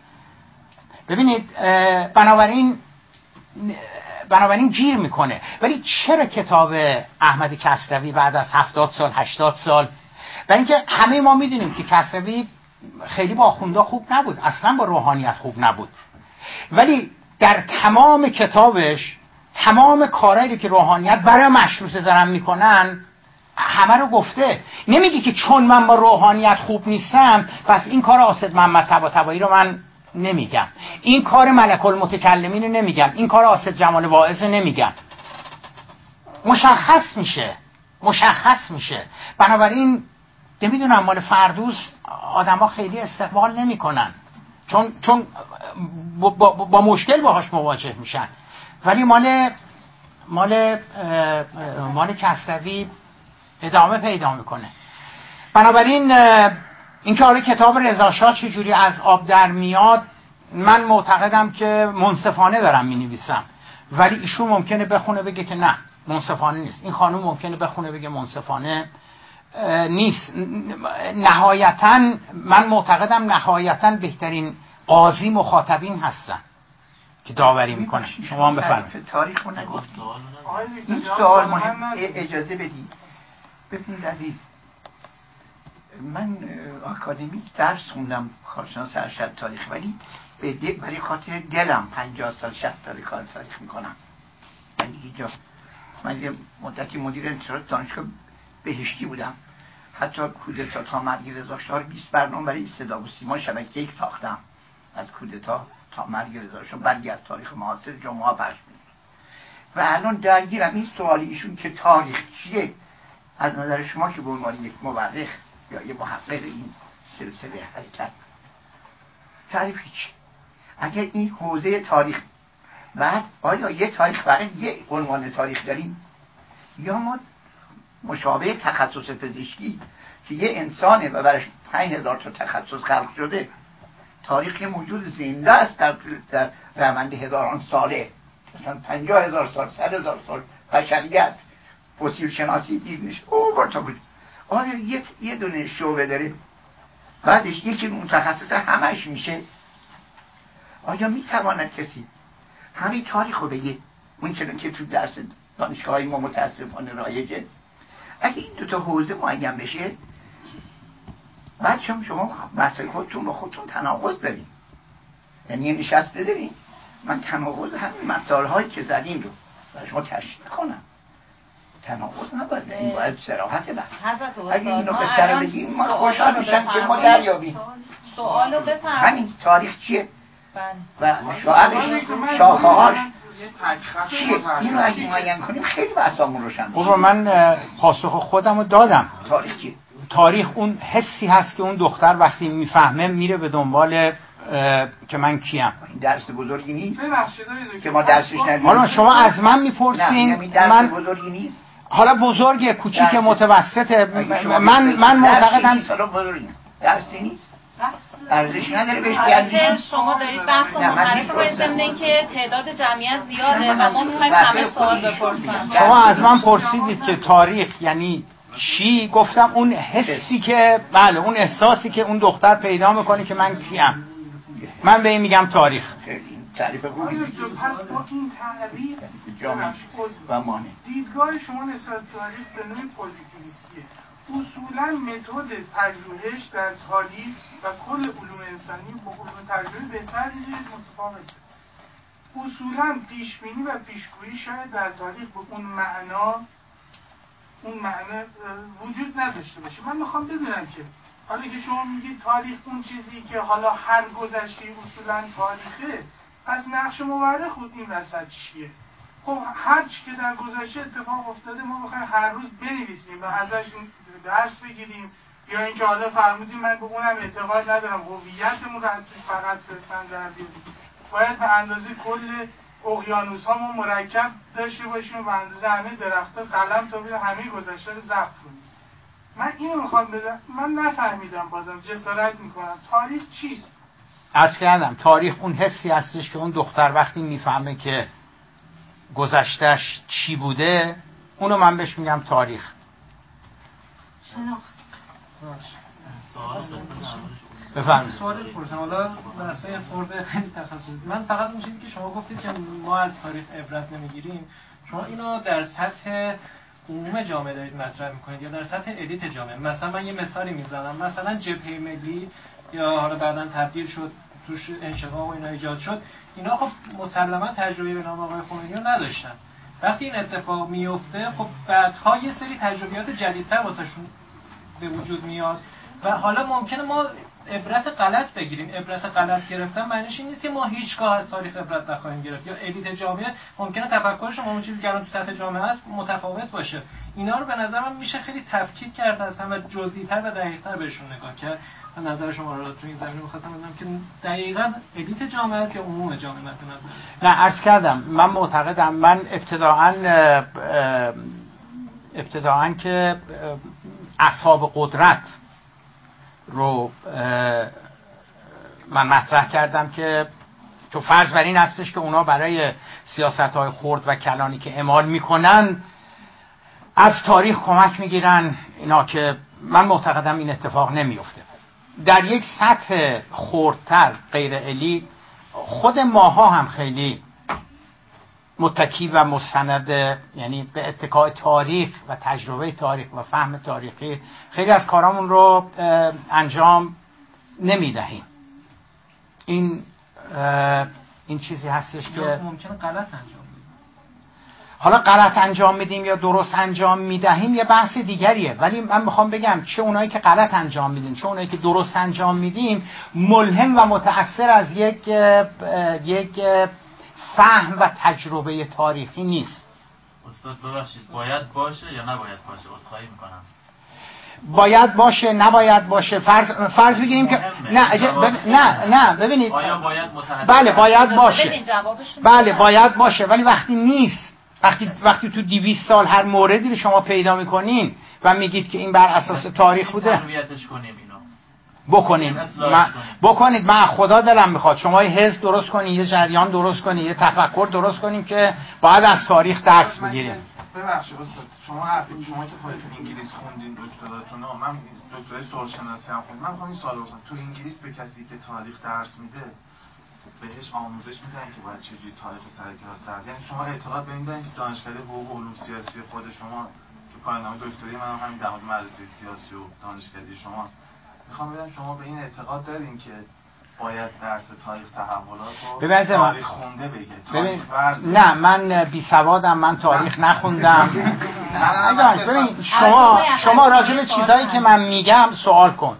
ببینید بنابراین بنابراین گیر می‌کنه. ولی چرا کتاب احمد کسروی بعد از هفتاد سال هشتاد سال؟ برای اینکه همه ما می‌دونیم که کسروی خیلی با خوندا خوب نبود. اصلا با روحانیت خوب نبود. ولی در تمام کتابش تمام کارهایی که روحانیت برای مشروط زرم می‌کنن همه رو گفته. نمیگی که چون من با روحانیت خوب نیستم پس این کار آسد محمد تبا رو من نمیگم. این کار ملک المتکلمین رو نمیگم. این کار آسد جمال واعظ نمیگم. مشخص میشه. مشخص میشه. بنابراین نمی‌دونم مال فردوس آدما خیلی استقبال نمی‌کنن. چون چون با, با, مشکل باهاش مواجه میشن. ولی مال مال مال کسروی ادامه پیدا می‌کنه. بنابراین اینکه آره کتاب رضا چجوری از آب در میاد من معتقدم که منصفانه دارم می نویسم ولی ایشون ممکنه بخونه بگه که نه منصفانه نیست. این خانم ممکنه بخونه بگه منصفانه. نیست. نهایتا من معتقدم نهایتا بهترین قاضی مخاطبین هستن که داوری می‌کنه شما هم بفرمایید. تاریخ این سوال مهم اجازه بدید. ببینید عزیز من آکادمیک درس خوندم کارشناس ارشد تاریخ ولی برای خاطر دلم پنجاه سال شست سال کار تاریخ می‌کنم. من من یه مدتی مدیر انتشارات دانشگاه بهشتی بودم. حتی کودتا تا مرگ رضا شاه 20 برنامه برای صدا و سیما شبکه یک ساختم. از کودتا تا مرگ رضا شاه برگی از تاریخ معاصر جمعه پخش و الان درگیرم این سوالی ایشون که تاریخ چیه؟ از نظر شما که به عنوان یک مورخ یا یه محقق این سلسله حرکت. تعریفی چی؟ اگر این حوزه تاریخ بعد آیا یه تاریخ فقط یه عنوان تاریخ داریم؟ یا ما مشابه تخصص پزشکی که یه انسانه و برش پنج هزار تا تخصص خلق شده تاریخ موجود زنده است در, در روند هزاران ساله. مثلا پنجاه هزار سال صد هزار سال بشریت فسیل شناسی دید میشه او بود. آیا یک یه دونه شعبه داره؟ بعدش یکی متخصص همش میشه. آیا می‌تواند کسی همین تاریخ رو بگه؟ اون که تو درس دانشگاه های ما متاسفانه رایجه. اگه این دوتا حوزه معین بشه بعد شما شما مسئله خودتون با خودتون تناقض دارین. یعنی یه نشست بدارین. من تناقض همین مسائل هایی که زدیم رو برای شما تشریح کنم تناقض نباید. این باید سراحت بحث. اگه اینو به سر بگیم ما خوشحال میشم که ما دریابیم. سوالو بفرمایید. همین تاریخ چیه. و شاعرش شاخه هاش چیه؟ این رو اگه معین کنیم خیلی بحثامون روشن بابا من پاسخ خودم رو دادم. تاریخ چیه تاریخ اون حسی هست که اون دختر وقتی می‌فهمه میره به دنبال که من کیم. این درس بزرگی نیست؟ که ما درسش ندیم حالا شما از من می‌پرسین؟ یعنی من بزرگی نیست؟ حالا بزرگ کوچیک متوسط من من معتقدم درسی نیست؟ ارزش نداره بهش شما دارید بحث معرف رو که تعداد جمعیت زیاده و ما می‌خوایم همه سوال بپرسن شما از من پرسیدید که تاریخ یعنی چی؟ گفتم اون حسی که بله اون احساسی که اون دختر پیدا می‌کنه که من کیم. من به این میگم تاریخ. تعریف خوبی پس با این تعریف و مانه دیدگاه شما نسبت تاریخ به نوع پوزیتیویستیه. اصولا متد پژوهش در تاریخ و کل علوم انسانی با علوم تجربه بهتر نیست متفاوت اصولا پیشبینی و پیشگویی شاید در تاریخ به اون معنا اون معنی وجود نداشته باشه. من می‌خوام بدونم که حالا که شما میگید تاریخ اون چیزی که حالا هر گذشته اصولا تاریخه پس نقش مورخ خود این وسط چیه؟ خب هر چی که در گذشته اتفاق افتاده ما بخوایم هر روز بنویسیم و ازش درس بگیریم. یا اینکه حالا فرمودیم من به اونم اعتقاد ندارم هویتمون رو فقط صرفا در باید به اندازه کل اقیانوس ها ما مرکب داشته باشیم و به اندازه همه درخت قلم تا بیر همه گذشته رو ضبط کنیم. من اینو می‌خوام بدم من نفهمیدم بازم جسارت می‌کنم. تاریخ چیست؟ ارز کردم تاریخ اون حسی هستش که اون دختر وقتی می‌فهمه که گذشتش چی بوده اونو من بهش میگم تاریخ. بفرمایید. سوال بپرسم حالا بحثای خورده خیلی من فقط اون چیزی که شما گفتید که ما از تاریخ عبرت نمی‌گیریم شما اینو در سطح عموم جامعه دارید مطرح می‌کنید یا در سطح الیت جامعه؟ مثلا من یه مثالی می‌زنم. مثلا جبهه ملی یا حالا بعدا تبدیل شد. توش انشقاق و اینا ایجاد شد اینا خب مسلما تجربه به نام آقای خمینی نداشتن. وقتی این اتفاق میفته خب بعدها یه سری تجربیات جدیدتر واسهشون به وجود میاد و حالا ممکنه ما عبرت غلط بگیریم. عبرت غلط گرفتن معنیش این نیست که ما هیچگاه از تاریخ عبرت نخواهیم گرفت. یا الیت جامعه ممکنه تفکرش ما اون چیزی که تو سطح جامعه است متفاوت باشه. اینا رو به نظر من میشه خیلی تفکیک کرد از همه جزئی‌تر و دقیق‌تر بهشون نگاه کرد. نظر شما رو تو این زمینه می‌خواستم بدونم که دقیقاً الیت جامعه است یا عموم جامعه مد نظر؟ نه عرض کردم من معتقدم من ابتداعا ابتداعا که اصحاب قدرت رو من مطرح کردم که تو فرض بر این هستش که اونا برای سیاست های خرد و کلانی که اعمال می‌کنن از تاریخ کمک می‌گیرن. اینا که من معتقدم این اتفاق نمیفته در یک سطح خردتر غیر الی خود ماها هم خیلی متکی و مستند یعنی به اتکاع تاریخ و تجربه تاریخ و فهم تاریخی خیلی از کارامون رو انجام نمی‌دهیم. این این چیزی هستش که ممکنه غلط انجام حالا غلط انجام میدیم یا درست انجام می‌دهیم یه بحث دیگریه. ولی من می‌خوام بگم چه اونایی که غلط انجام میدیم چه اونایی که درست انجام میدیم ملهم و متأثر از یک یک فهم و تجربه تاریخی نیست. استاد ببخشید باید باشه یا نباید باشه؟ عذرخواهی می‌کنم. باید باشه نباید باشه. فرض فرض بگیریم که نه نه نه ببینید. آیا باید بله باید باشه. بله باید باشه. ولی وقتی نیست وقتی وقتی تو 200 سال هر موردی رو شما پیدا می‌کنین و میگید که این بر اساس تاریخ بوده بکنید من بکنید. من خدا دلم می‌خواد. شما یه حزب درست کنید یه جریان درست کنید یه تفکر درست کنیم که باید از تاریخ درس بگیریم. ببخشید استاد شما حرفی شما که خودتون انگلیس خوندین دکتراتون من دکترای سرشناسی هم خوندم. من می‌خوام این سوال تو انگلیس به کسی که تاریخ درس میده بهش آموزش میدن که باید چجوری تاریخ سر کلاس درس یعنی شما اعتقاد به این دارین که دانشکده حقوق علوم سیاسی خود شما که پایان‌نامه دکتری من هم همین در مورد مدرسه سیاسی و دانشکده شما. می‌خوام بدم شما به این اعتقاد دارین که باید درس تاریخ تحولات رو تاریخ خونده بگه نه من بی سوادم من تاریخ نخوندم. [laughs] ببین شما شما راجع به چیزایی که من میگم سوال کن.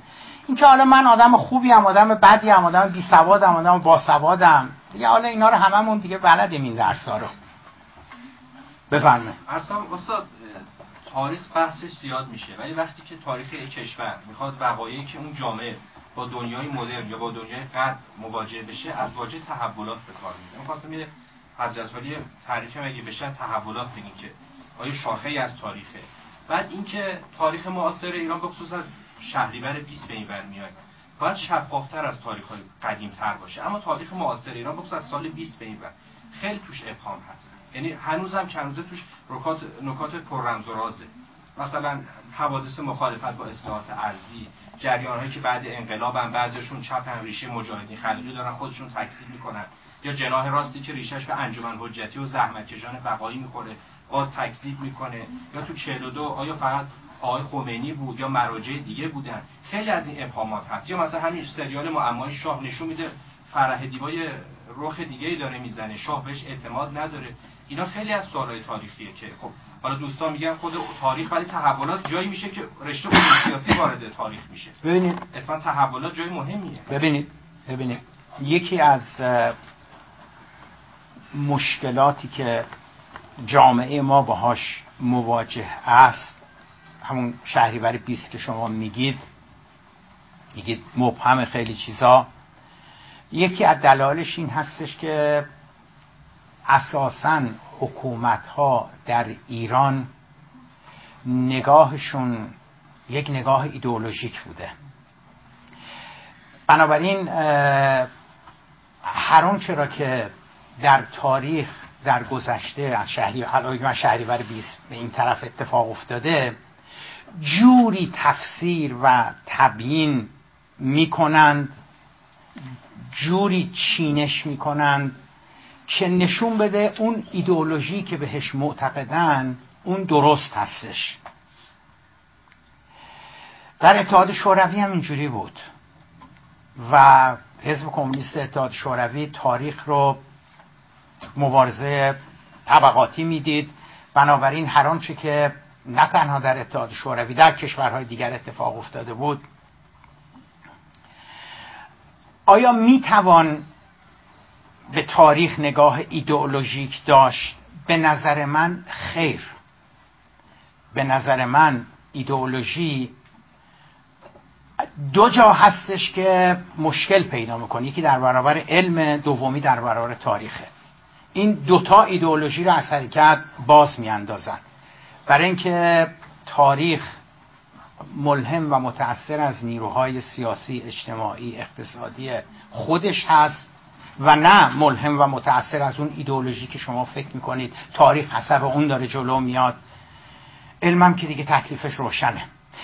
اینکه حالا من آدم خوبی هم آدم بدی هم آدم بی سوادم آدم با سوادم دیگه حالا اینا رو هممون دیگه بلدیم این درس ها رو اصلا استاد تاریخ بحثش زیاد میشه ولی وقتی که تاریخ یک کشور می‌خواد وقایعی که اون جامعه با دنیای مدرن یا با دنیای غرب مواجه بشه از واژه تحولات به کار می‌بره. من خواستم یه حضرت علی تعریف اگه بشن تحولات بگین که آیا شاخه از تاریخه. بعد اینکه تاریخ معاصر ایران به خصوص از شهریور 20 به این ور میاد. باید شفافتر از تاریخ های قدیم تر باشه. اما تاریخ معاصر ایران به از سال 20 به این ور. خیلی توش ابهام هست. یعنی هنوزم کنوزه توش نکات نکات پر رمز و رازه مثلا حوادث مخالفت با اصلاحات ارزی جریان هایی که بعد انقلاب هم بعضیشون چپ ریشه مجاهدین خلیلی دارن خودشون تکثیر می‌کنن. یا جناح راستی که ریشش به انجمن حجتی و زحمتکشان بقایی می‌خوره باز تکذیب می‌کنه. یا تو 42 آیا فقط آقای خمینی بود یا مراجع دیگه بودن. خیلی از این ابهامات هست. یا مثلا همین سریال معمای شاه نشون میده فرح دیبای رخ دیگه ای داره می‌زنه. شاه بهش اعتماد نداره. اینا خیلی از سوالای تاریخیه که خب حالا دوستان میگن خود تاریخ ولی تحولات جایی میشه که رشته سیاسی وارد تاریخ میشه. ببینید. اتفاقا تحولات جای مهمیه. ببینید ببینید. یکی از مشکلاتی که جامعه ما باهاش مواجه است همون شهریور 20 که شما میگید میگید مبهم خیلی چیزا. یکی از دلایلش این هستش که اساسا حکومت ها در ایران نگاهشون یک نگاه ایدئولوژیک بوده. بنابراین هر چرا که در تاریخ در گذشته از شهری من شهریور 20 به این طرف اتفاق افتاده جوری تفسیر و تبیین می‌کنند جوری چینش می‌کنند که نشون بده اون ایدئولوژی که بهش معتقدن اون درست هستش. در اتحاد شوروی هم اینجوری بود و حزب کمونیست اتحاد شوروی تاریخ رو مبارزه طبقاتی می‌دید. بنابراین هر آنچه که نه تنها در اتحاد شوروی در کشورهای دیگر اتفاق افتاده بود. آیا می توان به تاریخ نگاه ایدئولوژیک داشت؟ به نظر من خیر. به نظر من ایدئولوژی دو جا هستش که مشکل پیدا می‌کنه. یکی در برابر علم دومی در برابر تاریخه. این دوتا ایدئولوژی رو از حرکت باز میاندازن برای اینکه تاریخ ملهم و متأثر از نیروهای سیاسی اجتماعی اقتصادی خودش هست و نه ملهم و متأثر از اون ایدئولوژی که شما فکر می‌کنید. تاریخ حسب اون داره جلو میاد. علمم که دیگه تکلیفش روشنه.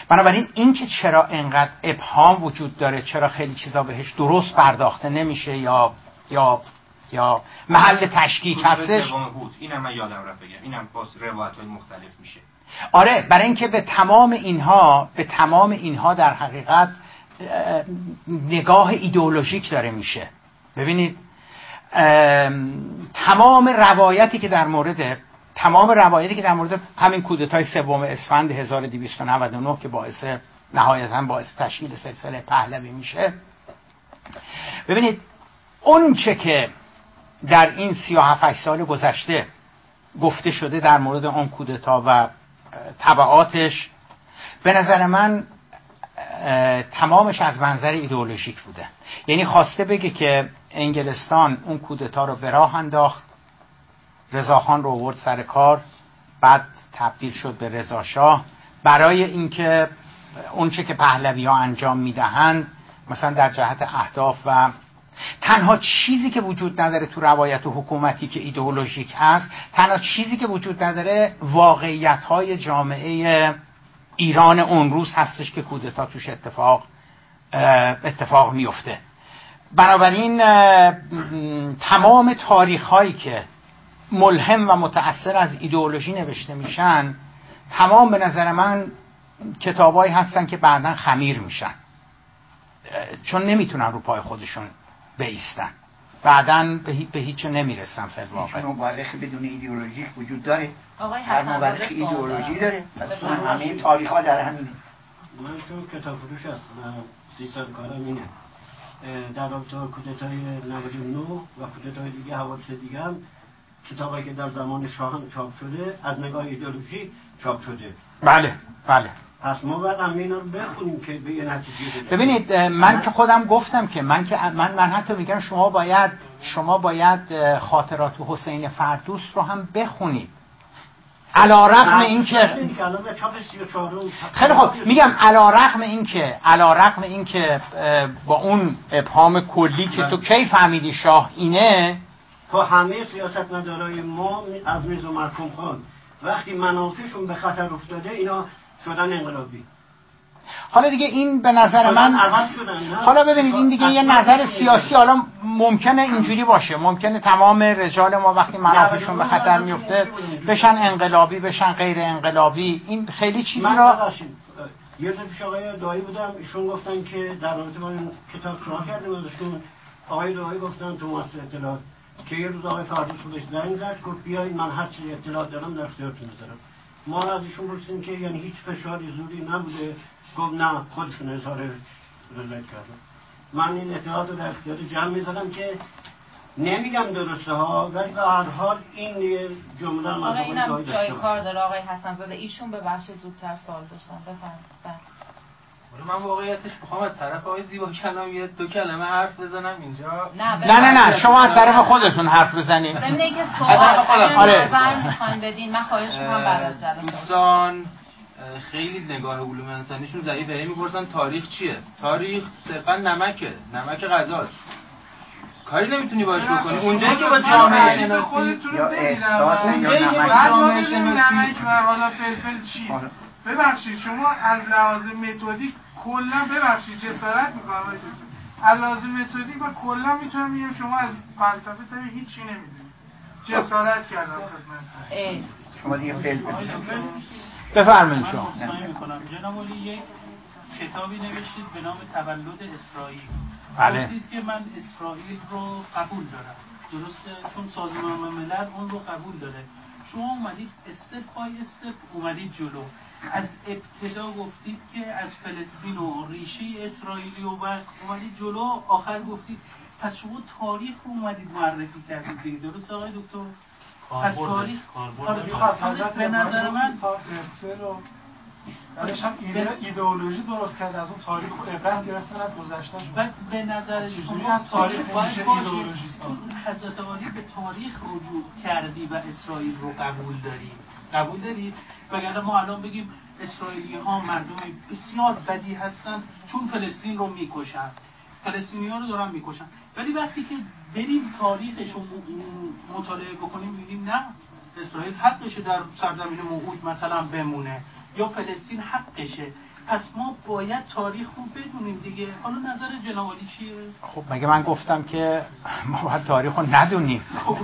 بنابراین این که چرا انقدر ابهام وجود داره چرا خیلی چیزا بهش درست پرداخته نمیشه یا یا یا محل تشکیک هستش؟ اینم من یادم رفت بگم. اینم باز روایت های مختلف میشه. آره برای اینکه به تمام اینها به تمام اینها در حقیقت نگاه ایدئولوژیک داره میشه. ببینید تمام روایتی که در مورد تمام روایتی که در مورد همین کودتای سوم اسفند 1299 که باعث نهایتا باعث تشکیل سلسله پهلوی میشه. ببینید اون چه که در این 37 سال گذشته گفته شده در مورد آن کودتا و طبعاتش به نظر من تمامش از منظر ایدئولوژیک بوده. یعنی خواسته بگه که انگلستان اون کودتا رو به راه انداخت رضاخان رو آورد سر کار بعد تبدیل شد به رضاشاه برای اینکه اونچه که پهلوی ها انجام می‌دهند مثلا در جهت اهداف و تنها چیزی که وجود نداره تو روایت و حکومتی که ایدئولوژیک هست تنها چیزی که وجود نداره واقعیت های جامعه ایران اون روز هستش که کودتا توش اتفاق اتفاق میفته بنابراین تمام تاریخ هایی که ملهم و متأثر از ایدئولوژی نوشته میشن تمام به نظر من کتابایی هستن که بعدا خمیر میشن. چون نمی‌تونن رو پای خودشون بیستن. بعدا به هیچ نمی‌رسن فعل واقع. مورخ بدون ایدئولوژی وجود داره. آقای حسن مورخ ایدئولوژی داره. همه این تاریخ ها در همینه من چون کتاب فروش هستم سی سال کارم اینه. در رابطه کودتای 99 و کودتای دیگه حوادث دیگه هم کتابی که در زمان شاه چاپ شده از نگاه ایدئولوژی چاپ شده. بله بله. پس ما باید هم اینا رو بخونیم که به یه نتیجه ببینید من که خودم گفتم که من که من من حتی میگم شما باید شما باید خاطرات حسین فردوس رو هم بخونید. علا رقم این که خیلی خوب. میگم علا رقم این که علا رقم این که با اون ابهام کلی که تو کی فهمیدی شاه اینه؟ تا همه سیاست مدارای ما از میز و مرکم خان. وقتی منافعشون به خطر افتاده اینا شدن انقلابی. حالا دیگه این به نظر من حالا ببینید این دیگه یه نظر سیاسی حالا ممکنه اینجوری باشه. ممکنه تمام رجال ما وقتی منافعشون به خطر میفته بشن انقلابی بشن غیر انقلابی. این خیلی چیزی رو یه روز پیش آقای دایی بودم. ایشون گفتن که در رابطه با این کتاب سوال کردیم ازشون آقای دایی گفتن تو واسه اطلاعات که یه روز آقای فردوس بهش زنگ زد گفت بیایید من هر چی اطلاع دارم در اختیارتون بذارم ما از ایشون پرسیدیم که یعنی هیچ فشاری زوری نبوده. گفت نه خودشون اظهار رضایت کردن. من این اطلاعات رو در اختیار جمع می‌ذارم که نمیگم درسته ها ولی به هر حال این جمله آقا اینم جای کار داره آقای حسن زاده ایشون به بخش زودتر سوال داشتن. بفرمایید. بله. من واقعیتش می‌خوام از طرف آقای زیبا کلام یه دو کلمه حرف بزنم اینجا. نه نه نه, نه. شما از طرف خودتون حرف بزنید. ضمن که سوال آره. نظر می‌خواین بدین. من خواهش می‌کنم از جلسه دوستان خیلی نگاه علوم انسانیشون ضعیفه. هی می‌پرسن تاریخ چیه؟ تاریخ صرفا نمکه. نمک غذاست. کاری نمی‌تونی باش بکنی. اونجایی که با جامعه شناسی. یا احساس یا نمک. نمک و حالا فلفل چیست. آره. ببخشید شما از لحاظ متدیک کلا ببخشید جسارت می‌کنم از لحاظ متدیک و کلا می‌تونم میگم شما از فلسفه تا هیچی نمی‌دونید. جسارت کردم خدمت شما دیگه فیل بفرمایید شما. جناب یک کتابی نوشتید به نام تولد اسرائیل. بله. گفتید که من اسرائیل رو قبول دارم. درسته؟ چون سازمان ملل اون رو قبول داره. شما اومدید استپ بای استپ اومدید جلو. از ابتدا گفتید که از فلسطین و ریشه اسرائیلی و اومدید جلو آخر گفتید پس شما تاریخ رو اومدید معرفی کردید دیگه. درست آقای دکتر؟ پس تاریخ به نظر من بعدش هم ایدئولوژی درست کرد از اون تاریخ و عبرت گرفتن از گذشته بعد به نظر شما از تاریخ باید باشه؟ حضرت عالی به تاریخ رجوع کردی و اسرائیل رو قبول داری؟ قبول داری؟ وگرنه ما الان بگیم اسرائیلی ها مردم بسیار بدی هستن چون فلسطین رو می‌کشن. فلسطینی ها رو دارن می‌کشن. ولی وقتی که بریم تاریخش رو مطالعه بکنیم می‌بینیم نه اسرائیل حقشه در سرزمین موعود مثلا بمونه یا فلسطین حقشه. پس ما باید تاریخ رو بدونیم دیگه. حالا نظر جنابالی چیه؟ خب مگه من گفتم که ما باید تاریخ رو ندونیم؟ خب.